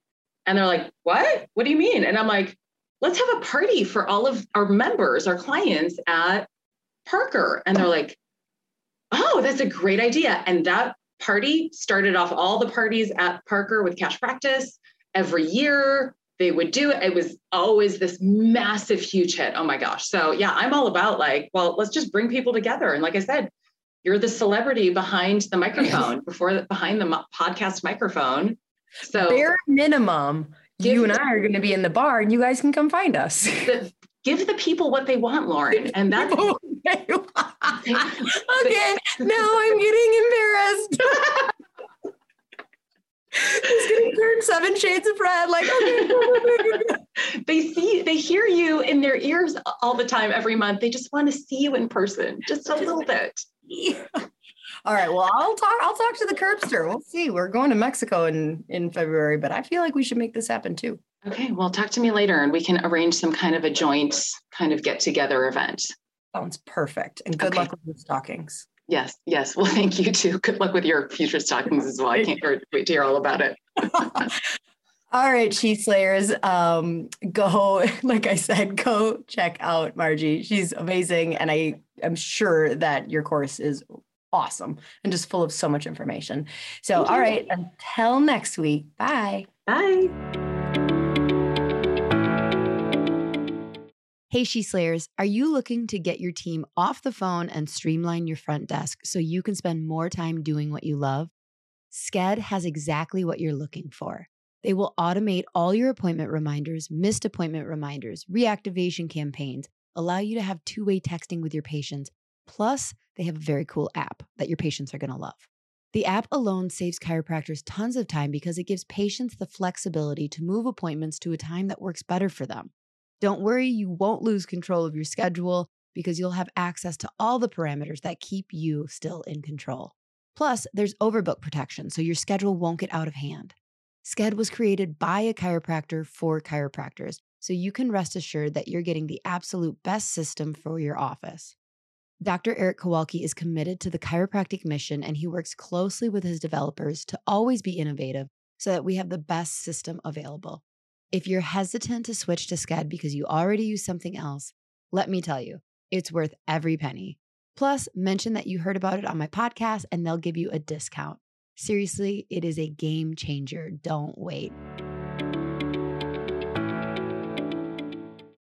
And they're like, what? What do you mean? And I'm like, let's have a party for all of our members, our clients at Parker. And they're like, oh, that's a great idea. And that party started off all the parties at Parker with cash practice every year. They would do it. It was always this massive, huge hit. Oh my gosh. So, yeah, I'm all about like, well, let's just bring people together. And like I said, you're the celebrity behind the microphone before the, behind the podcast microphone so bare minimum you and i are going to be in the bar and you guys can come find us the, give the people what they want lauryn and that's okay now i'm getting embarrassed He's getting turned seven shades of red. Like, okay. they see, they hear you in their ears all the time every month. They just want to see you in person, just a little bit. Yeah. All right. Well, I'll talk. I'll talk to the curbster. We'll see. We're going to Mexico in in February, but I feel like we should make this happen too. Okay. Well, talk to me later, and we can arrange some kind of a joint kind of get together event. Sounds perfect. And good okay. luck with your stockings. Yes. Yes. Well, thank you too. Good luck with your future stockings as well. I can't wait to hear all about it. All right, She Slayers, um, go, like I said, go check out Margie. She's amazing. And I am sure that your course is awesome and just full of so much information. So, Thank all you. right, until next week, bye. Bye. Hey, She Slayers, are you looking to get your team off the phone and streamline your front desk so you can spend more time doing what you love? Sked has exactly what you're looking for. They will automate all your appointment reminders, missed appointment reminders, reactivation campaigns, allow you to have two way texting with your patients. Plus, they have a very cool app that your patients are going to love. The app alone saves chiropractors tons of time because it gives patients the flexibility to move appointments to a time that works better for them. Don't worry, you won't lose control of your schedule because you'll have access to all the parameters that keep you still in control. Plus, there's overbook protection, so your schedule won't get out of hand. Sked was created by a chiropractor for chiropractors, so you can rest assured that you're getting the absolute best system for your office. Dr. Eric Kowalke is committed to the chiropractic mission and he works closely with his developers to always be innovative so that we have the best system available. If you're hesitant to switch to Sked because you already use something else, let me tell you, it's worth every penny. Plus, mention that you heard about it on my podcast and they'll give you a discount. Seriously, it is a game changer. Don't wait.